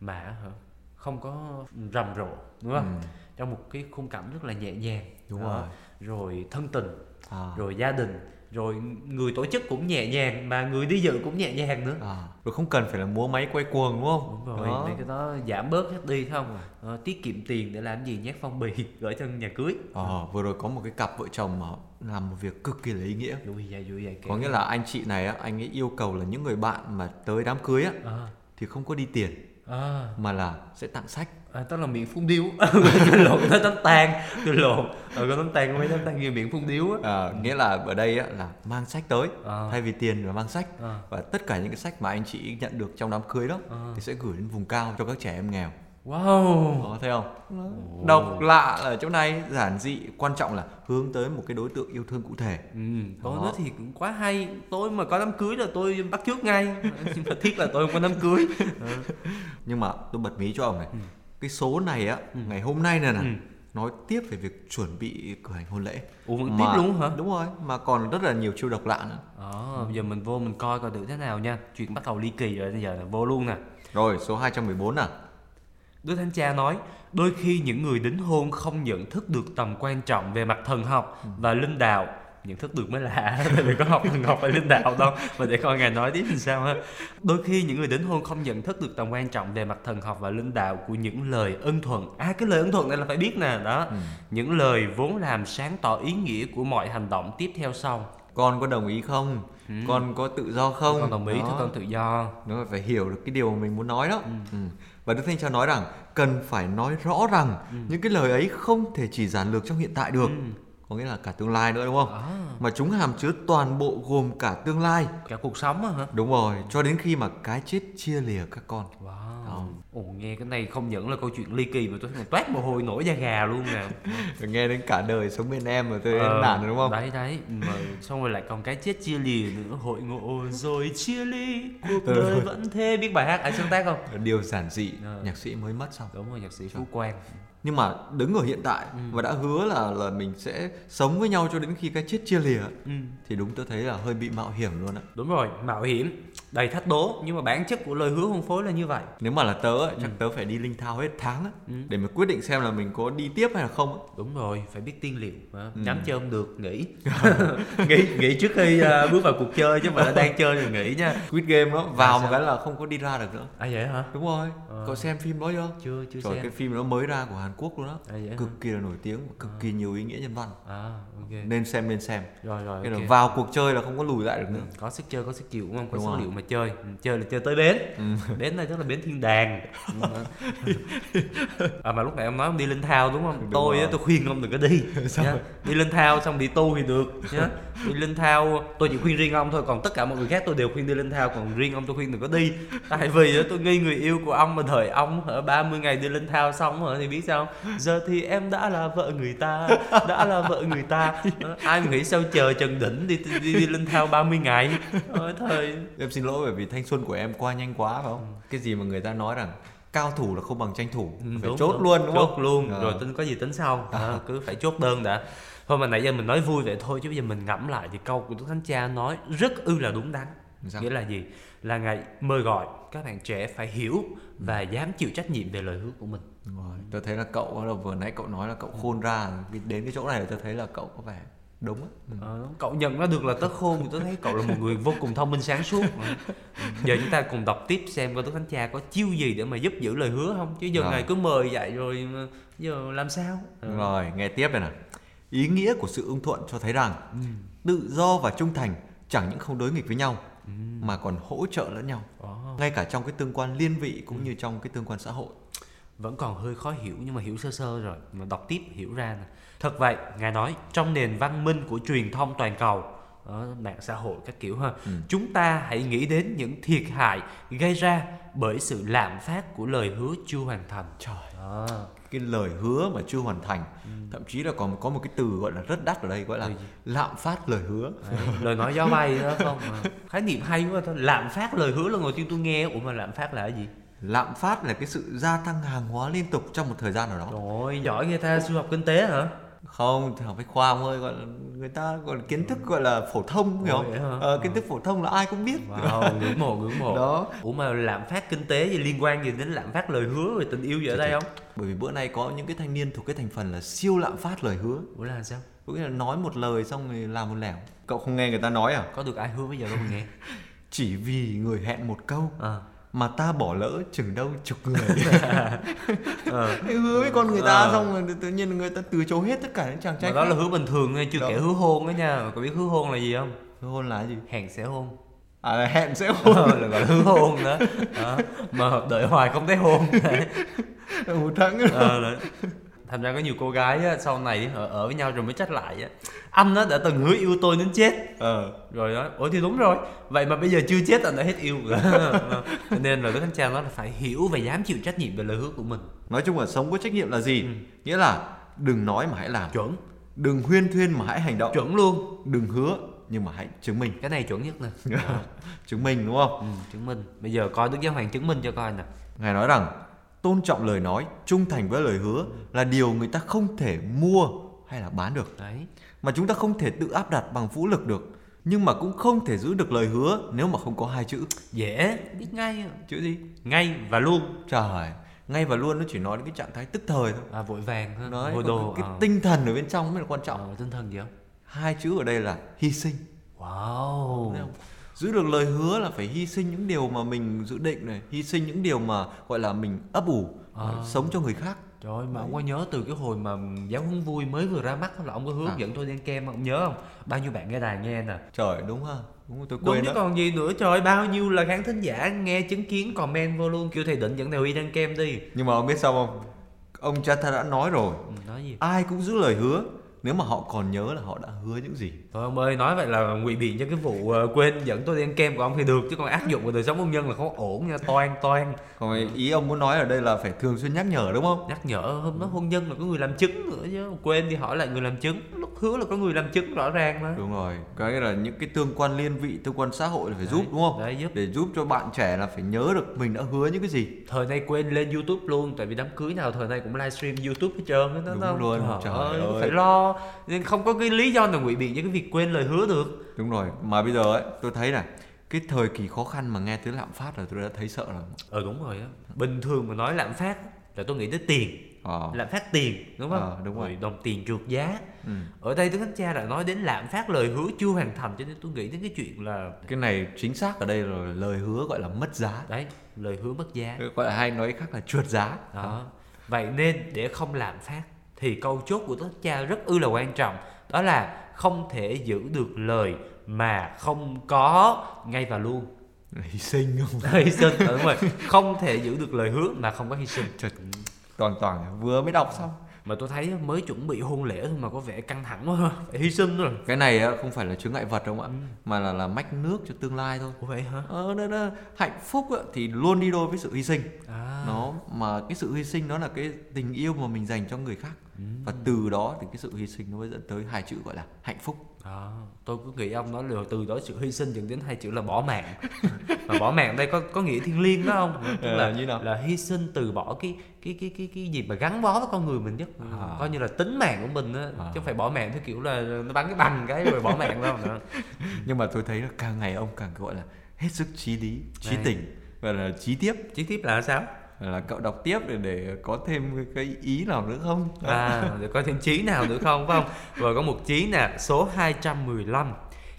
Speaker 7: mà hả không có rầm rộ đúng không? Ừ. trong một cái khung cảnh rất là nhẹ nhàng.
Speaker 6: Đúng rồi.
Speaker 7: Rồi thân tình à. rồi gia đình rồi người tổ chức cũng nhẹ nhàng mà người đi dự cũng nhẹ nhàng nữa. À,
Speaker 6: rồi không cần phải là múa máy quay cuồng đúng không?
Speaker 7: Đúng rồi đó. mấy cái đó giảm bớt hết đi không? À, tiết kiệm tiền để làm gì nhét phong bì gửi cho nhà cưới.
Speaker 6: À, vừa rồi có một cái cặp vợ chồng mà làm một việc cực kỳ là ý nghĩa.
Speaker 7: Vui vậy vui vậy
Speaker 6: có nghĩa là anh chị này á anh ấy yêu cầu là những người bạn mà tới đám cưới á à. thì không có đi tiền à. mà là sẽ tặng sách
Speaker 7: à, tức là miệng phun điếu tôi lộn nó tấm tan tôi lộn ờ có tấm tan mấy tấm tan như miệng phun điếu
Speaker 6: á à, nghĩa là ở đây á là mang sách tới à. thay vì tiền là mang sách à. và tất cả những cái sách mà anh chị nhận được trong đám cưới đó à. thì sẽ gửi đến vùng cao cho các trẻ em nghèo
Speaker 7: Wow.
Speaker 6: Đó, thấy không? Oh. Độc lạ ở chỗ này giản dị, quan trọng là hướng tới một cái đối tượng yêu thương cụ thể.
Speaker 7: Ừ, tôi nói thì cũng quá hay. Tôi mà có đám cưới là tôi bắt trước ngay. Nhưng mà thiết là tôi không có đám cưới.
Speaker 6: Nhưng mà tôi bật mí cho ông này. Ừ. Cái số này á, ừ. ngày hôm nay này này, ừ. nói tiếp về việc chuẩn bị cử hành hôn lễ.
Speaker 7: Ủa vẫn mà, tiếp luôn hả?
Speaker 6: Đúng rồi, mà còn rất là nhiều chiêu độc lạ nữa.
Speaker 7: À, bây giờ mình vô mình coi coi được thế nào nha. Chuyện bắt đầu ly kỳ rồi bây giờ là vô luôn nè.
Speaker 6: Rồi, số 214 nè.
Speaker 7: Đức Thánh Cha nói, đôi khi những người đính hôn không nhận thức được tầm quan trọng về mặt thần học và linh đạo. Nhận thức được mới lạ tại vì có học thần học hay linh đạo đâu mà để coi ngài nói tiếp làm sao ha? Đôi khi những người đính hôn không nhận thức được tầm quan trọng về mặt thần học và linh đạo của những lời ân thuận. À cái lời ân thuận này là phải biết nè đó. Ừ. những lời vốn làm sáng tỏ ý nghĩa của mọi hành động tiếp theo sau.
Speaker 6: Con có đồng ý không? Ừ. con có tự do không?
Speaker 7: Con đồng ý thì con tự do.
Speaker 6: Nó phải hiểu được cái điều mà mình muốn nói đó. Ừ. Ừ. và đức thánh cha nói rằng cần phải nói rõ rằng ừ. những cái lời ấy không thể chỉ giản lược trong hiện tại được ừ có nghĩa là cả tương lai nữa đúng không? À. Mà chúng hàm chứa toàn bộ gồm cả tương lai,
Speaker 7: cả cuộc sống hả?
Speaker 6: Đúng rồi, cho đến khi mà cái chết chia lìa các con.
Speaker 7: Wow. Ồ nghe cái này không những là câu chuyện ly kỳ mà tôi thấy toát mồ hôi nổi da gà luôn nè.
Speaker 6: nghe đến cả đời sống bên em mà tôi ờ, nản rồi đúng không?
Speaker 7: Đấy đấy, mà xong rồi lại còn cái chết chia lìa nữa, hội ngộ rồi chia ly, cuộc ừ. đời vẫn thế biết bài hát ai sáng tác không?
Speaker 6: Điều giản dị, à. nhạc sĩ mới mất xong.
Speaker 7: Đúng rồi, nhạc sĩ Phú Quang
Speaker 6: nhưng mà đứng ở hiện tại ừ. và đã hứa là là mình sẽ sống với nhau cho đến khi cái chết chia lìa ừ. thì đúng tôi thấy là hơi bị mạo hiểm luôn á
Speaker 7: đúng rồi mạo hiểm đầy thách đố nhưng mà bản chất của lời hứa hôn phối là như vậy
Speaker 6: nếu mà là tớ ấy, chắc ừ. tớ phải đi linh thao hết tháng ấy, ừ. để mà quyết định xem là mình có đi tiếp hay là không ấy.
Speaker 7: đúng rồi phải biết tiên liệu ừ. nhắm chơi không được nghỉ nghỉ nghỉ trước khi uh, bước vào cuộc chơi chứ mà đang chơi thì nghỉ nha
Speaker 6: quit game đó vào à, một cái là không có đi ra được nữa
Speaker 7: à vậy hả
Speaker 6: đúng rồi à. có xem phim đó chưa
Speaker 7: chưa chưa
Speaker 6: Trời,
Speaker 7: xem
Speaker 6: cái phim nó mới ra của Hàn Quốc luôn đó à, cực hả? kỳ là nổi tiếng cực à. kỳ nhiều ý nghĩa nhân văn à, okay. nên xem nên xem
Speaker 7: rồi rồi
Speaker 6: okay. vào cuộc chơi là không có lùi lại được nữa ừ,
Speaker 7: có sức chơi có sức chịu đúng không có đúng số liệu mà chơi. Ừ, chơi là chơi tới bến. Ừ. bến này chắc là bến thiên đàng. À mà lúc nãy ông nói ông đi linh thao đúng không? Đúng tôi á tôi khuyên ông đừng có đi. Nhá. đi linh thao xong đi tu thì được nhá. Đi linh thao tôi chỉ khuyên riêng ông thôi còn tất cả mọi người khác tôi đều khuyên đi linh thao còn riêng ông tôi khuyên đừng có đi. Tại vì tôi nghi người yêu của ông mà thời ông ở 30 ngày đi linh thao xong rồi thì biết sao giờ thì em đã là vợ người ta đã là vợ người ta. Ai mà nghĩ sao chờ trần đỉnh đi đi, đi, linh thao 30 ngày? Ôi thời
Speaker 6: em xin lỗi bởi vì thanh xuân của em qua nhanh quá phải không ừ. cái gì mà người ta nói rằng cao thủ là không bằng tranh thủ ừ, phải đúng, chốt đúng. luôn đúng
Speaker 7: chốt
Speaker 6: không?
Speaker 7: luôn à. rồi tính có gì tính sau à, cứ phải chốt đơn đã thôi mà nãy giờ mình nói vui vậy thôi chứ bây giờ mình ngẫm lại thì câu của đức thánh cha nói rất ư là đúng đắn Sao? nghĩa là gì là ngài mời gọi các bạn trẻ phải hiểu và ừ. dám chịu trách nhiệm về lời hứa của mình
Speaker 6: rồi tôi thấy là cậu là vừa nãy cậu nói là cậu khôn ra đến cái chỗ này tôi thấy là cậu có vẻ đúng á
Speaker 7: ừ. ờ, cậu nhận ra được là tớ khôn thì tớ thấy cậu là một người vô cùng thông minh sáng suốt giờ chúng ta cùng đọc tiếp xem coi tớ thánh cha có chiêu gì để mà giúp giữ lời hứa không chứ giờ rồi. ngày cứ mời vậy rồi giờ làm sao
Speaker 6: ừ. rồi nghe tiếp này nè ý nghĩa của sự ưng thuận cho thấy rằng ừ. tự do và trung thành chẳng những không đối nghịch với nhau ừ. mà còn hỗ trợ lẫn nhau oh. ngay cả trong cái tương quan liên vị cũng ừ. như trong cái tương quan xã hội
Speaker 7: vẫn còn hơi khó hiểu nhưng mà hiểu sơ sơ rồi mà đọc tiếp hiểu ra nè thật vậy ngài nói trong nền văn minh của truyền thông toàn cầu ở mạng xã hội các kiểu ha ừ. chúng ta hãy nghĩ đến những thiệt hại gây ra bởi sự lạm phát của lời hứa chưa hoàn thành
Speaker 6: trời à. cái lời hứa mà chưa hoàn thành ừ. thậm chí là còn có một cái từ gọi là rất đắt ở đây gọi là lạm phát lời hứa
Speaker 7: Đấy, lời nói gió bay đó không mà. khái niệm hay quá thôi lạm phát lời hứa là người tiên tôi nghe ủa mà lạm phát là cái gì
Speaker 6: lạm phát là cái sự gia tăng hàng hóa liên tục trong một thời gian nào đó.
Speaker 7: Rồi giỏi người ta du học kinh tế hả?
Speaker 6: Không học bách khoa thôi gọi là người ta gọi là kiến thức gọi là phổ thông hiểu không? ờ, kiến thức phổ thông là ai cũng biết.
Speaker 7: Wow, ngưỡng mộ ngưỡng mộ. Đó. Ủa mà lạm phát kinh tế gì liên quan gì đến lạm phát lời hứa rồi tình yêu gì ở đây không?
Speaker 6: Bởi vì bữa nay có những cái thanh niên thuộc cái thành phần là siêu lạm phát lời hứa.
Speaker 7: Ủa là sao?
Speaker 6: Có nghĩa là nói một lời xong rồi làm một lẻo cậu không nghe người ta nói à?
Speaker 7: Có được ai hứa bây giờ đâu mà nghe?
Speaker 6: Chỉ vì người hẹn một câu. À mà ta bỏ lỡ chừng đâu chục người ờ. hứa với con người ta ờ. xong rồi tự nhiên người ta từ chối hết tất cả những chàng trai
Speaker 7: đó là hứa bình thường nghe chưa kể hứa hôn đó nha. Có biết hứa hôn là gì không?
Speaker 6: Hứa hôn là gì?
Speaker 7: Hẹn sẽ hôn.
Speaker 6: À hẹn sẽ hôn.
Speaker 7: Ờ, là gọi là hứa hôn đó, đó. mà đợi hoài không thấy hôn.
Speaker 6: Một tháng nữa
Speaker 7: ờ, thành ra có nhiều cô gái á, sau này ở, ở với nhau rồi mới trách lại á. Anh á đã từng hứa yêu tôi đến chết. Ờ. rồi đó. Ủa thì đúng rồi. Vậy mà bây giờ chưa chết anh đã hết yêu. Rồi nên là đức thánh cha nói là phải hiểu và dám chịu trách nhiệm về lời hứa của mình.
Speaker 6: Nói chung là sống có trách nhiệm là gì? Ừ. nghĩa là đừng nói mà hãy làm.
Speaker 7: Chuẩn.
Speaker 6: Đừng huyên thuyên mà hãy hành động.
Speaker 7: Chuẩn luôn.
Speaker 6: Đừng hứa nhưng mà hãy chứng minh.
Speaker 7: Cái này chuẩn nhất nè.
Speaker 6: Chứng minh đúng không?
Speaker 7: Ừ, chứng minh. Bây giờ coi đức giáo hoàng chứng minh cho coi nè.
Speaker 6: Ngài nói rằng tôn trọng lời nói trung thành với lời hứa là điều người ta không thể mua hay là bán được.
Speaker 7: Đấy.
Speaker 6: Mà chúng ta không thể tự áp đặt bằng vũ lực được nhưng mà cũng không thể giữ được lời hứa nếu mà không có hai chữ.
Speaker 7: Dễ. Biết ngay.
Speaker 6: Chữ gì?
Speaker 7: Ngay và luôn.
Speaker 6: Trời ngay và luôn nó chỉ nói đến cái trạng thái tức thời thôi.
Speaker 7: À vội vàng ha
Speaker 6: nói
Speaker 7: vội đồ
Speaker 6: cái
Speaker 7: à.
Speaker 6: tinh thần ở bên trong mới là quan trọng.
Speaker 7: Ờ, tinh thần gì không?
Speaker 6: Hai chữ ở đây là hy sinh.
Speaker 7: Wow?
Speaker 6: Giữ được lời hứa là phải hy sinh những điều mà mình dự định này hy sinh những điều mà gọi là mình ấp ủ
Speaker 7: À.
Speaker 6: sống cho người khác
Speaker 7: Trời ơi, mà ông có nhớ từ cái hồi mà giáo huấn vui mới vừa ra mắt là ông có hướng
Speaker 6: À.
Speaker 7: dẫn tôi đi ăn kem ông nhớ không? Bao nhiêu bạn nghe đài nghe nè.
Speaker 6: trời đúng ha đúng rồi, tôi
Speaker 7: Đúng
Speaker 6: quên
Speaker 7: chứ
Speaker 6: đó
Speaker 7: còn gì nữa trời bao nhiêu là khán thính giả nghe chứng kiến comment vô luôn kêu thầy định dẫn thầy Huy ăn kem đi.
Speaker 6: nhưng mà ông biết sao không ông cha ta đã nói rồi
Speaker 7: Ừ, nói gì?
Speaker 6: ai cũng giữ lời hứa nếu mà họ còn nhớ là họ đã hứa những gì
Speaker 7: Thôi ông ơi, nói vậy là ngụy biện cho cái vụ ờ, quên dẫn tôi đi ăn kem của ông thì được chứ còn áp dụng vào đời sống công nhân là không ổn nha, toan toan.
Speaker 6: còn ý ông muốn nói ở đây là phải thường xuyên nhắc nhở đúng không
Speaker 7: Nhắc nhở hôm đó hôn nhân là có người làm chứng nữa chứ, quên thì hỏi lại người làm chứng, lúc hứa là có người làm chứng rõ ràng mà.
Speaker 6: đúng rồi cái là những cái tương quan liên vị tương quan xã hội là phải
Speaker 7: Đấy,
Speaker 6: giúp đúng không
Speaker 7: đấy, giúp.
Speaker 6: để giúp cho bạn trẻ là phải nhớ được mình đã hứa những cái gì
Speaker 7: thời nay quên lên youtube luôn tại vì đám cưới nào thời nay cũng livestream youtube hết trơn đó
Speaker 6: Đúng
Speaker 7: đâu
Speaker 6: luôn,
Speaker 7: trời,
Speaker 6: trời
Speaker 7: ơi,
Speaker 6: ơi.
Speaker 7: phải lo nên không có cái lý do nào ngụy biện cho cái việc quên lời hứa được.
Speaker 6: Đúng rồi mà bây giờ ấy tôi thấy này cái thời kỳ khó khăn mà nghe tới lạm phát là tôi đã thấy sợ rồi.
Speaker 7: Ờ đúng rồi á. Bình thường mà nói lạm phát là tôi nghĩ tới tiền.
Speaker 6: Ờ.
Speaker 7: Lạm phát tiền đúng không?
Speaker 6: Ờ, đúng rồi.
Speaker 7: đồng tiền trượt giá.
Speaker 6: Ừ.
Speaker 7: ở đây Đức Thánh Cha đã nói đến lạm phát lời hứa chưa hoàn thành cho nên tôi nghĩ đến cái chuyện là
Speaker 6: cái này chính xác ở đây là lời hứa gọi là mất giá.
Speaker 7: Đấy lời hứa mất giá.
Speaker 6: Gọi là hay nói khác là trượt giá.
Speaker 7: Đó. Vậy nên để không lạm phát thì câu chốt của Thánh Cha rất ư là quan trọng. Đó là không thể giữ được lời mà không có. Ngay và luôn.
Speaker 6: Hy sinh không?
Speaker 7: Hy sinh đúng rồi. Không thể giữ được lời hứa mà không có hy sinh.
Speaker 6: Trời, toàn toàn vừa mới đọc xong.
Speaker 7: Mà tôi thấy mới chuẩn bị hôn lễ thôi mà có vẻ căng thẳng quá. Phải hy sinh rồi
Speaker 6: cái này không phải là chướng ngại vật đâu ạ mà là là mách nước cho tương lai thôi.
Speaker 7: Ủa vậy hả?
Speaker 6: Ờ, đó, đó, hạnh phúc thì luôn đi đôi với sự hy sinh.
Speaker 7: À.
Speaker 6: Nó mà cái sự hy sinh đó là cái tình yêu mà mình dành cho người khác và từ đó thì cái sự hy sinh nó mới dẫn tới hai chữ gọi là hạnh phúc.
Speaker 7: À, tôi cứ nghĩ ông nói là từ đó sự hy sinh dẫn đến hai chữ là bỏ mạng. Mà bỏ mạng đây có có nghĩa thiêng liêng đó không? Tức
Speaker 6: Ờ,
Speaker 7: là
Speaker 6: như nào?
Speaker 7: là hy sinh từ bỏ cái cái cái cái cái gì mà gắn bó với con người mình nhất.
Speaker 6: À.
Speaker 7: coi như là tính mạng của mình á
Speaker 6: À.
Speaker 7: chứ không phải bỏ mạng theo kiểu là nó bắn cái bằng cái rồi bỏ mạng đâu.
Speaker 6: Nhưng mà tôi thấy là càng ngày ông càng gọi là hết sức trí lý trí tình và là trí tiếp.
Speaker 7: Chi tiết là sao
Speaker 6: là cậu đọc tiếp để để có thêm cái ý nào nữa không?
Speaker 7: À để coi thêm chí nào nữa không phải không? Rồi có một chí nè số 215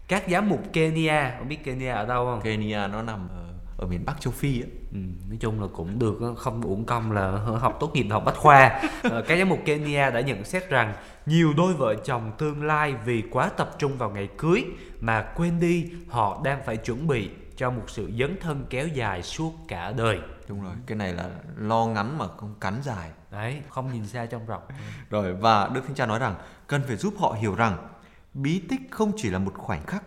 Speaker 7: các giám mục Kenya không biết Kenya ở đâu không?
Speaker 6: Kenya nó nằm ở, ở miền Bắc châu Phi ấy.
Speaker 7: Ừ, nói chung là cũng được á, không uổng công là học tốt nghiệp học bách khoa. Ờ, các giám mục Kenya đã nhận xét rằng nhiều đôi vợ chồng tương lai vì quá tập trung vào ngày cưới mà quên đi họ đang phải chuẩn bị cho một sự dấn thân kéo dài suốt cả đời.
Speaker 6: Đúng rồi cái này là lo ngắn mà không cắn dài.
Speaker 7: Đấy không nhìn xa trông rộng.
Speaker 6: Rồi và Đức Thánh Cha nói rằng cần phải giúp họ hiểu rằng bí tích không chỉ là một khoảnh khắc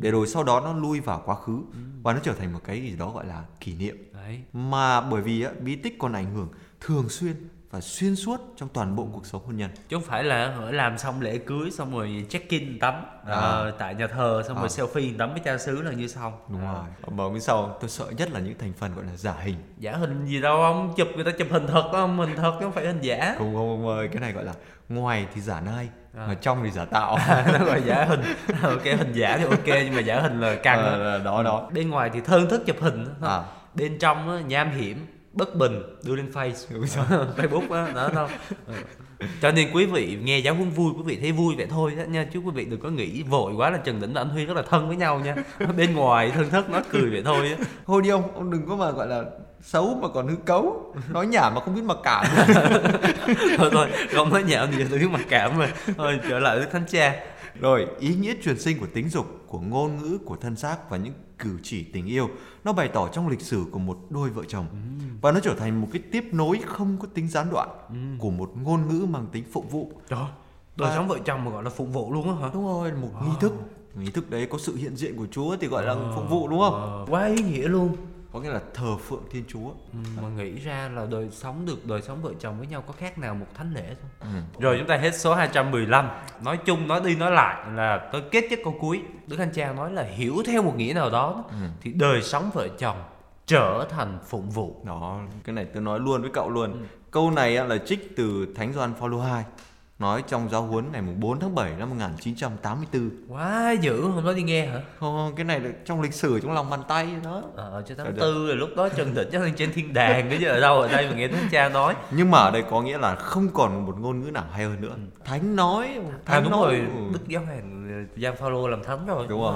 Speaker 6: để rồi sau đó nó lui vào quá khứ và nó trở thành một cái gì đó gọi là kỷ niệm.
Speaker 7: Đấy.
Speaker 6: Mà bởi vì á, bí tích còn ảnh hưởng thường xuyên và xuyên suốt trong toàn bộ cuộc sống hôn nhân.
Speaker 7: Chứ không phải là hở làm xong lễ cưới xong rồi check in tắm ờ, tại nhà thờ xong rồi
Speaker 6: À.
Speaker 7: selfie tắm với cha xứ là như xong
Speaker 6: đúng
Speaker 7: À.
Speaker 6: rồi. Mà bên sau tôi sợ nhất là những thành phần gọi là giả hình.
Speaker 7: Giả hình gì đâu ông chụp người ta chụp hình thật không hình thật chứ không phải hình giả.
Speaker 6: Không không ông ơi cái này gọi là ngoài thì giả nai
Speaker 7: À.
Speaker 6: mà trong thì giả tạo.
Speaker 7: Nó gọi giả hình. Ok hình giả thì ok nhưng mà giả hình là căng
Speaker 6: Ờ,
Speaker 7: đó.
Speaker 6: đó.
Speaker 7: Bên ngoài thì thơn thức chụp hình
Speaker 6: à.
Speaker 7: Bên trong á, nham hiểm bất bình đưa lên face. Facebook đó, đó. Đâu Ừ. cho nên quý vị nghe giáo huấn vui quý vị thấy vui vậy thôi đó nha. Chứ quý vị đừng có nghĩ vội quá là trần đỉnh và anh huy rất là thân với nhau nha. Bên ngoài thân thất nói cười vậy thôi á.
Speaker 6: Thôi đi ông ông đừng có mà gọi là xấu mà còn hư cấu. Nói nhảm mà không biết mặc cảm.
Speaker 7: Thôi thôi không nói nhạo gì tôi biết mặc cảm mà. Thôi trở lại với thánh cha
Speaker 6: rồi ý nghĩa truyền sinh của tính dục của ngôn ngữ của thân xác và những cử chỉ tình yêu nó bày tỏ trong lịch sử của một đôi vợ chồng. Và nó trở thành một cái tiếp nối không có tính gián đoạn của một ngôn ngữ mang tính phụng vụ.
Speaker 7: Ơi, đời
Speaker 6: Và-
Speaker 7: sống vợ chồng mà gọi là phục vụ luôn á hả?
Speaker 6: Đúng rồi một nghi thức. Nghi thức đấy có sự hiện diện của Chúa thì gọi là phụng vụ đúng không?
Speaker 7: Ờ, quá ý nghĩa luôn
Speaker 6: có nghĩa là thờ phượng Thiên Chúa.
Speaker 7: Ừ, mà nghĩ ra là đời sống được đời sống vợ chồng với nhau có khác nào một thánh lễ thôi
Speaker 6: Ừ.
Speaker 7: rồi chúng ta hết số 215 nói chung nói đi nói lại là tôi kết với câu cuối. Đức Anh Cha nói là hiểu theo một nghĩa nào đó
Speaker 6: Ừ.
Speaker 7: thì đời sống vợ chồng trở thành phụng vụ.
Speaker 6: Đó cái này tôi nói luôn với cậu luôn. Câu này á, là trích từ Thánh Gioan Phaolô 2 nói trong giáo huấn ngày 4 tháng 7 năm 1984.
Speaker 7: Quá dữ, hôm đó đi nghe hả?
Speaker 6: Không, cái này là trong lịch sử trong lòng bàn tay đó.
Speaker 7: Ờ, cho tháng tư rồi lúc đó Trần Tịnh chắc là trên thiên đàng cái ở đâu ở đây mà nghe Thánh Cha nói.
Speaker 6: Nhưng mà ở đây có nghĩa là không còn một ngôn ngữ nào hay hơn nữa. Thánh nói,
Speaker 7: À
Speaker 6: thánh
Speaker 7: đúng
Speaker 6: nói.
Speaker 7: rồi,
Speaker 6: ừ.
Speaker 7: Đức Giáo Hoàng Giang Phaolô làm thánh rồi.
Speaker 6: Đúng rồi.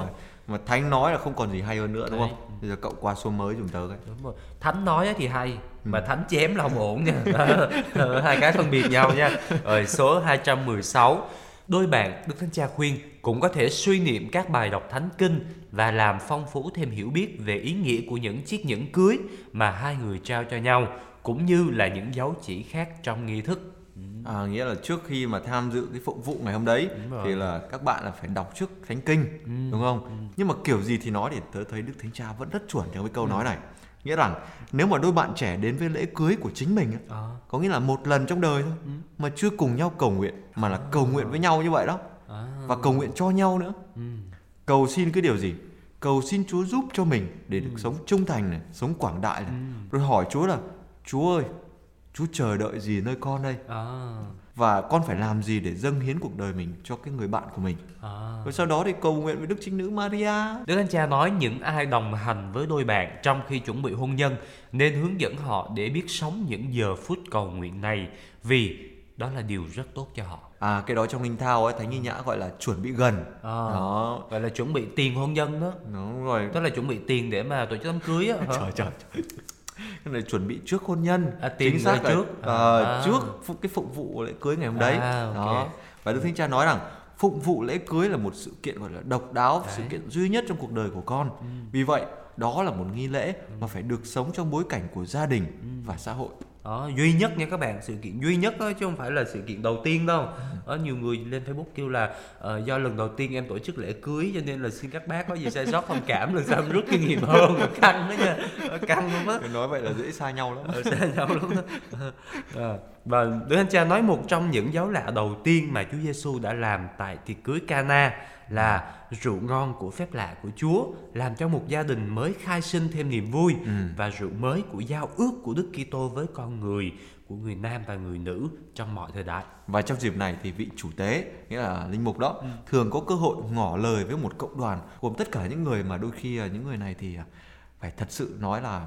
Speaker 6: Mà thánh nói là không còn gì hay hơn nữa đúng
Speaker 7: Đấy.
Speaker 6: không? Bây giờ cậu qua số mới dùng tớ cái.
Speaker 7: Đúng rồi. Thánh nói thì hay mà thánh chém là không ổn nha. Ờ, Hai cái phân biệt nhau nha. Rồi số 216 Đôi bạn, Đức Thánh Cha khuyên cũng có thể suy niệm các bài đọc thánh kinh và làm phong phú thêm hiểu biết về ý nghĩa của những chiếc nhẫn cưới mà hai người trao cho nhau cũng như là những dấu chỉ khác trong nghi thức.
Speaker 6: À, nghĩa là trước khi mà tham dự cái phụng vụ ngày hôm đấy thì là các bạn là phải đọc trước thánh kinh đúng không? Nhưng mà kiểu gì thì nói thì tớ thấy Đức Thánh Cha vẫn rất chuẩn trong cái câu nói này. Nghĩa rằng nếu mà đôi bạn trẻ đến với lễ cưới của chính mình
Speaker 7: Ờ.
Speaker 6: có nghĩa là một lần trong đời thôi mà chưa cùng nhau cầu nguyện mà là cầu nguyện với nhau như vậy đó
Speaker 7: À.
Speaker 6: và cầu nguyện cho nhau nữa.
Speaker 7: Ừ.
Speaker 6: Cầu xin cái điều gì? Cầu xin Chúa giúp cho mình để được sống trung thành này, sống quảng đại này. Rồi hỏi Chúa là Chúa ơi, Chúa chờ đợi gì nơi con đây?
Speaker 7: À.
Speaker 6: và con phải làm gì để dâng hiến cuộc đời mình cho cái người bạn của mình
Speaker 7: À.
Speaker 6: rồi sau đó thì cầu nguyện với đức chính nữ Maria
Speaker 7: Đức Thánh Cha nói những ai đồng hành với đôi bạn trong khi chuẩn bị hôn nhân nên hướng dẫn họ để biết sống những giờ phút cầu nguyện này vì đó là điều rất tốt cho họ.
Speaker 6: à cái đó trong linh thao ấy thánh nghi nhã gọi là chuẩn bị gần
Speaker 7: À.
Speaker 6: đó
Speaker 7: Gọi là chuẩn bị tiền hôn nhân đó.
Speaker 6: đúng rồi
Speaker 7: Đó là chuẩn bị tiền để mà tổ chức đám cưới á.
Speaker 6: trời trời trời này chuẩn bị trước hôn nhân
Speaker 7: À,
Speaker 6: chính xác là,
Speaker 7: trước.
Speaker 6: ờ,
Speaker 7: À.
Speaker 6: trước phụ- cái phụng vụ lễ cưới ngày hôm đấy
Speaker 7: À, ok.
Speaker 6: đó và đức thánh cha nói rằng phụng vụ lễ cưới là một sự kiện gọi là độc đáo sự
Speaker 7: Đấy.
Speaker 6: kiện duy nhất trong cuộc đời của con vì vậy đó là một nghi lễ mà phải được sống trong bối cảnh của gia đình và xã hội
Speaker 7: Đó, duy nhất nha các bạn, sự kiện duy nhất đó, chứ không phải là sự kiện đầu tiên đâu. Có nhiều người lên Facebook kêu là ờ, do lần đầu tiên em tổ chức lễ cưới cho nên là xin các bác có gì sai sót thông cảm lần sau em rút kinh nghiệm hơn. Căng đó nha, Ờ, căng luôn á.
Speaker 6: nói vậy là dễ xa nhau lắm
Speaker 7: ở xa nhau lắm đó. Ờ, và Đức Thánh Cha nói một trong những dấu lạ đầu tiên mà Chúa Giêsu đã làm tại tiệc cưới Cana là rượu ngon của phép lạ của Chúa làm cho một gia đình mới khai sinh thêm niềm vui và rượu mới của giao ước của Đức Kitô với con người của người nam và người nữ trong mọi thời đại.
Speaker 6: Và trong dịp này thì vị chủ tế, nghĩa là linh mục đó, thường có cơ hội ngỏ lời với một cộng đoàn gồm tất cả những người mà đôi khi à, những người này thì à, phải thật sự nói là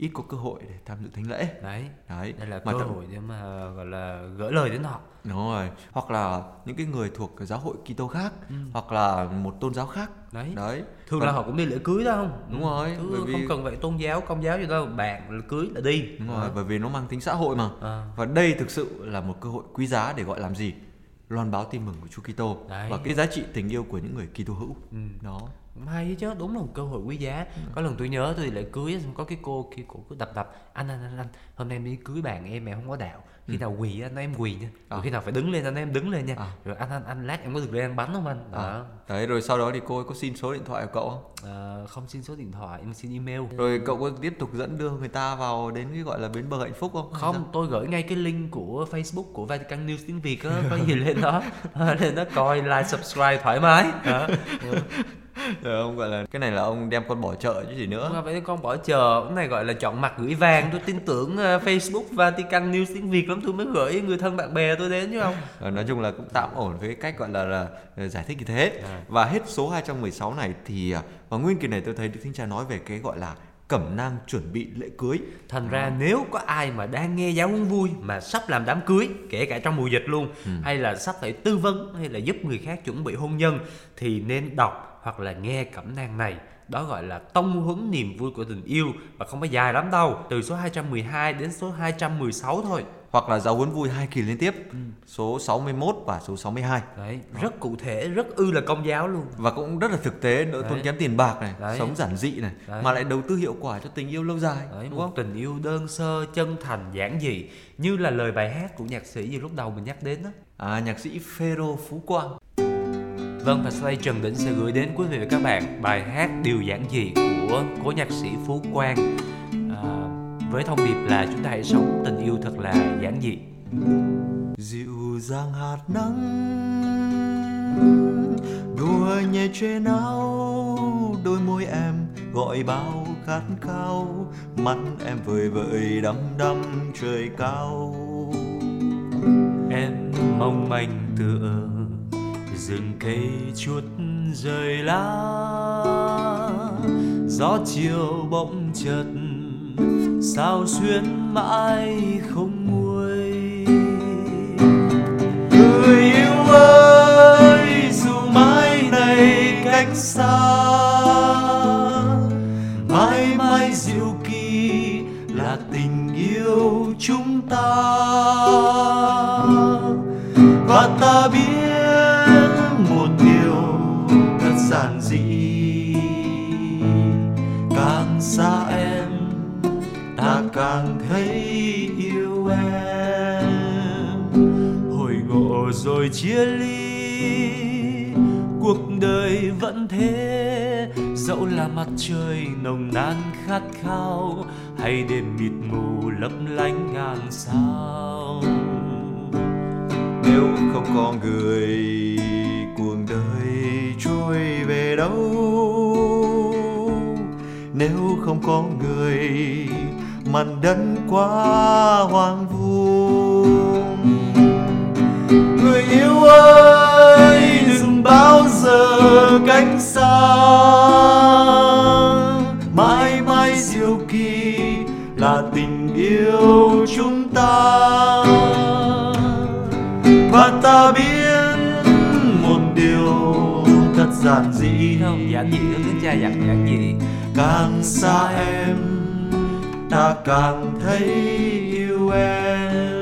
Speaker 6: ít có cơ hội để tham dự thánh lễ.
Speaker 7: Đấy,
Speaker 6: Đấy,
Speaker 7: đây là
Speaker 6: mà
Speaker 7: cơ hội để mà gọi là gửi lời đến họ.
Speaker 6: Đúng rồi, hoặc là những cái người thuộc cái giáo hội Kitô khác, hoặc là một tôn giáo khác.
Speaker 7: Đấy.
Speaker 6: Đấy.
Speaker 7: Thường
Speaker 6: Và-
Speaker 7: là họ cũng đi lễ cưới đó không?
Speaker 6: Đúng rồi,
Speaker 7: Chứ
Speaker 6: bởi vì-
Speaker 7: không cần phải tôn giáo, công giáo gì đâu, bạn là cưới là đi.
Speaker 6: Đúng rồi, bởi vì nó mang tính xã hội mà.
Speaker 7: À.
Speaker 6: Và đây thực sự là một cơ hội quý giá để gọi làm gì? Loan báo tin mừng của Chúa Kitô
Speaker 7: Đấy.
Speaker 6: và cái giá trị tình yêu của những người Kitô hữu.
Speaker 7: Ừ.
Speaker 6: Đó.
Speaker 7: Hay chứ đúng là một cơ hội quý giá có lần tôi nhớ tôi lễ cưới xong có cái cô kia cổ cứ đập đập anh anh anh anh hôm nay em đi cưới bạn em mà không có đạo khi nào quỳ á nói em quỳ nha rồi
Speaker 6: À.
Speaker 7: khi nào phải đứng lên anh nói em đứng lên nha
Speaker 6: À.
Speaker 7: rồi anh anh anh lát em có được lên ăn bánh không anh đó
Speaker 6: À. Đấy rồi sau đó thì cô ấy có xin số điện thoại của cậu không?
Speaker 7: Ờ, không xin số điện thoại em xin email
Speaker 6: Rồi cậu có tiếp tục dẫn đưa người ta vào đến cái gọi là bến bờ hạnh phúc không?
Speaker 7: không tôi gửi ngay cái link của facebook của Vatican News tiếng Việt á có gì lên đó lên đó coi like subscribe thoải mái đó.
Speaker 6: Rồi ông gọi là cái này là ông đem con bỏ chợ chứ gì nữa.
Speaker 7: rồi, vậy con bỏ chờ cái này gọi là chọn mặt gửi vàng tôi tin tưởng ờ, Facebook Vatican News tiếng Việt lắm tôi mới gửi người thân bạn bè tôi đến chứ không
Speaker 6: Ờ, nói chung là cũng tạm ổn với cái cách gọi là, là giải thích như thế.
Speaker 7: À.
Speaker 6: Và hết số 216 này thì à, và nguyên kỳ này tôi thấy Đức Thánh Cha nói về cái gọi là cẩm nang chuẩn bị lễ cưới.
Speaker 7: thành ra nếu có ai mà đang nghe giáo huấn vui mà sắp làm đám cưới kể cả trong mùa dịch luôn hay là sắp phải tư vấn hay là giúp người khác chuẩn bị hôn nhân thì nên đọc hoặc là nghe cẩm nang này đó gọi là tông huấn niềm vui của tình yêu và không phải dài lắm đâu từ số 212 đến số 216 thôi
Speaker 6: Hoặc là giáo huấn vui hai kỳ liên tiếp,
Speaker 7: Ừ.
Speaker 6: số 61 và số 62.
Speaker 7: đấy rất cụ thể rất ư là công giáo luôn
Speaker 6: Và cũng rất là thực tế, đỡ tốn kém tiền bạc này,
Speaker 7: Đấy.
Speaker 6: sống giản dị này,
Speaker 7: Đấy.
Speaker 6: mà lại đầu tư hiệu quả cho tình yêu lâu dài,
Speaker 7: Đấy,
Speaker 6: đúng
Speaker 7: một
Speaker 6: không?
Speaker 7: tình yêu đơn sơ, chân thành, giản dị Như là lời bài hát của nhạc sĩ như lúc đầu mình nhắc đến đó
Speaker 6: À, nhạc sĩ Phêrô Phú Quang.
Speaker 7: Vâng, và sau đây Trần Định sẽ gửi đến quý vị và các bạn bài hát Điều giản dị của cố nhạc sĩ Phú Quang. À, Với thông điệp là chúng ta hãy sống tình yêu thật là giản dị.
Speaker 6: Dịu dàng hạt nắng đùa nhẹ trên áo đôi môi em gọi bao khát khao mắt em vời vợi đăm đăm trời cao.
Speaker 7: Em mong manh tựa rừng cây chuốt rời lá. Gió chiều bỗng chợt sao xuyên mãi không nguôi. Người yêu ơi, dù mãi này cách xa, mãi mãi diệu kỳ là tình yêu chúng ta. Và ta biết một điều thật giản dị. Càng xa em, ta càng thấy yêu em. Hồi ngộ rồi chia ly, cuộc đời vẫn thế. Dẫu là mặt trời nồng nàn khát khao, hay đêm mịt mù lấp lánh ngàn sao
Speaker 6: nếu không có người, cuộc đời trôi về đâu? Nếu không có người màn đất quá hoang vu. Người yêu ơi, đừng bao giờ cách xa. Mãi mãi diệu kỳ là tình yêu chúng ta và ta biết một điều thật giản dị.
Speaker 7: Không giản dị đó tiếng cha dặn giản dị.
Speaker 6: Càng xa em ta càng thấy yêu em.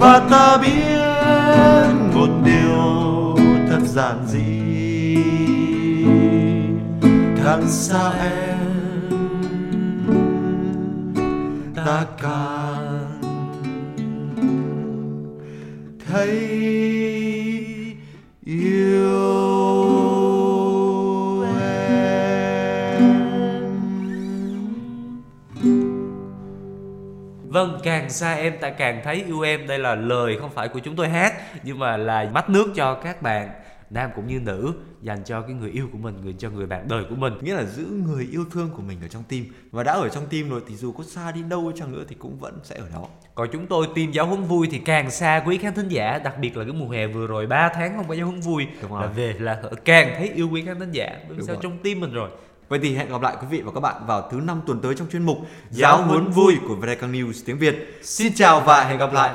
Speaker 6: Và ta biết một điều thật giản dị. Càng xa em ta càng thấy yêu
Speaker 7: Vâng, càng xa em ta càng thấy yêu em. Đây là lời không phải của chúng tôi hát Nhưng mà là mắt nước cho các bạn. Nam cũng như nữ Dành cho cái người yêu của mình Người cho người bạn đời của mình.
Speaker 6: Nghĩa là giữ người yêu thương của mình ở trong tim. Và đã ở trong tim rồi thì dù có xa đi đâu chăng nữa thì cũng vẫn sẽ ở đó.
Speaker 7: Còn chúng tôi team giáo huấn vui thì càng xa quý khán thính giả Đặc biệt là cái mùa hè vừa rồi 3 tháng không có giáo huấn vui. Là về là càng thấy yêu quý khán thính giả Bởi sao?
Speaker 6: rồi.
Speaker 7: trong tim mình rồi.
Speaker 6: Vậy thì hẹn gặp lại quý vị và các bạn vào thứ năm tuần tới trong chuyên mục giáo huấn vui. của Vatican News tiếng Việt. Xin chào và hẹn gặp lại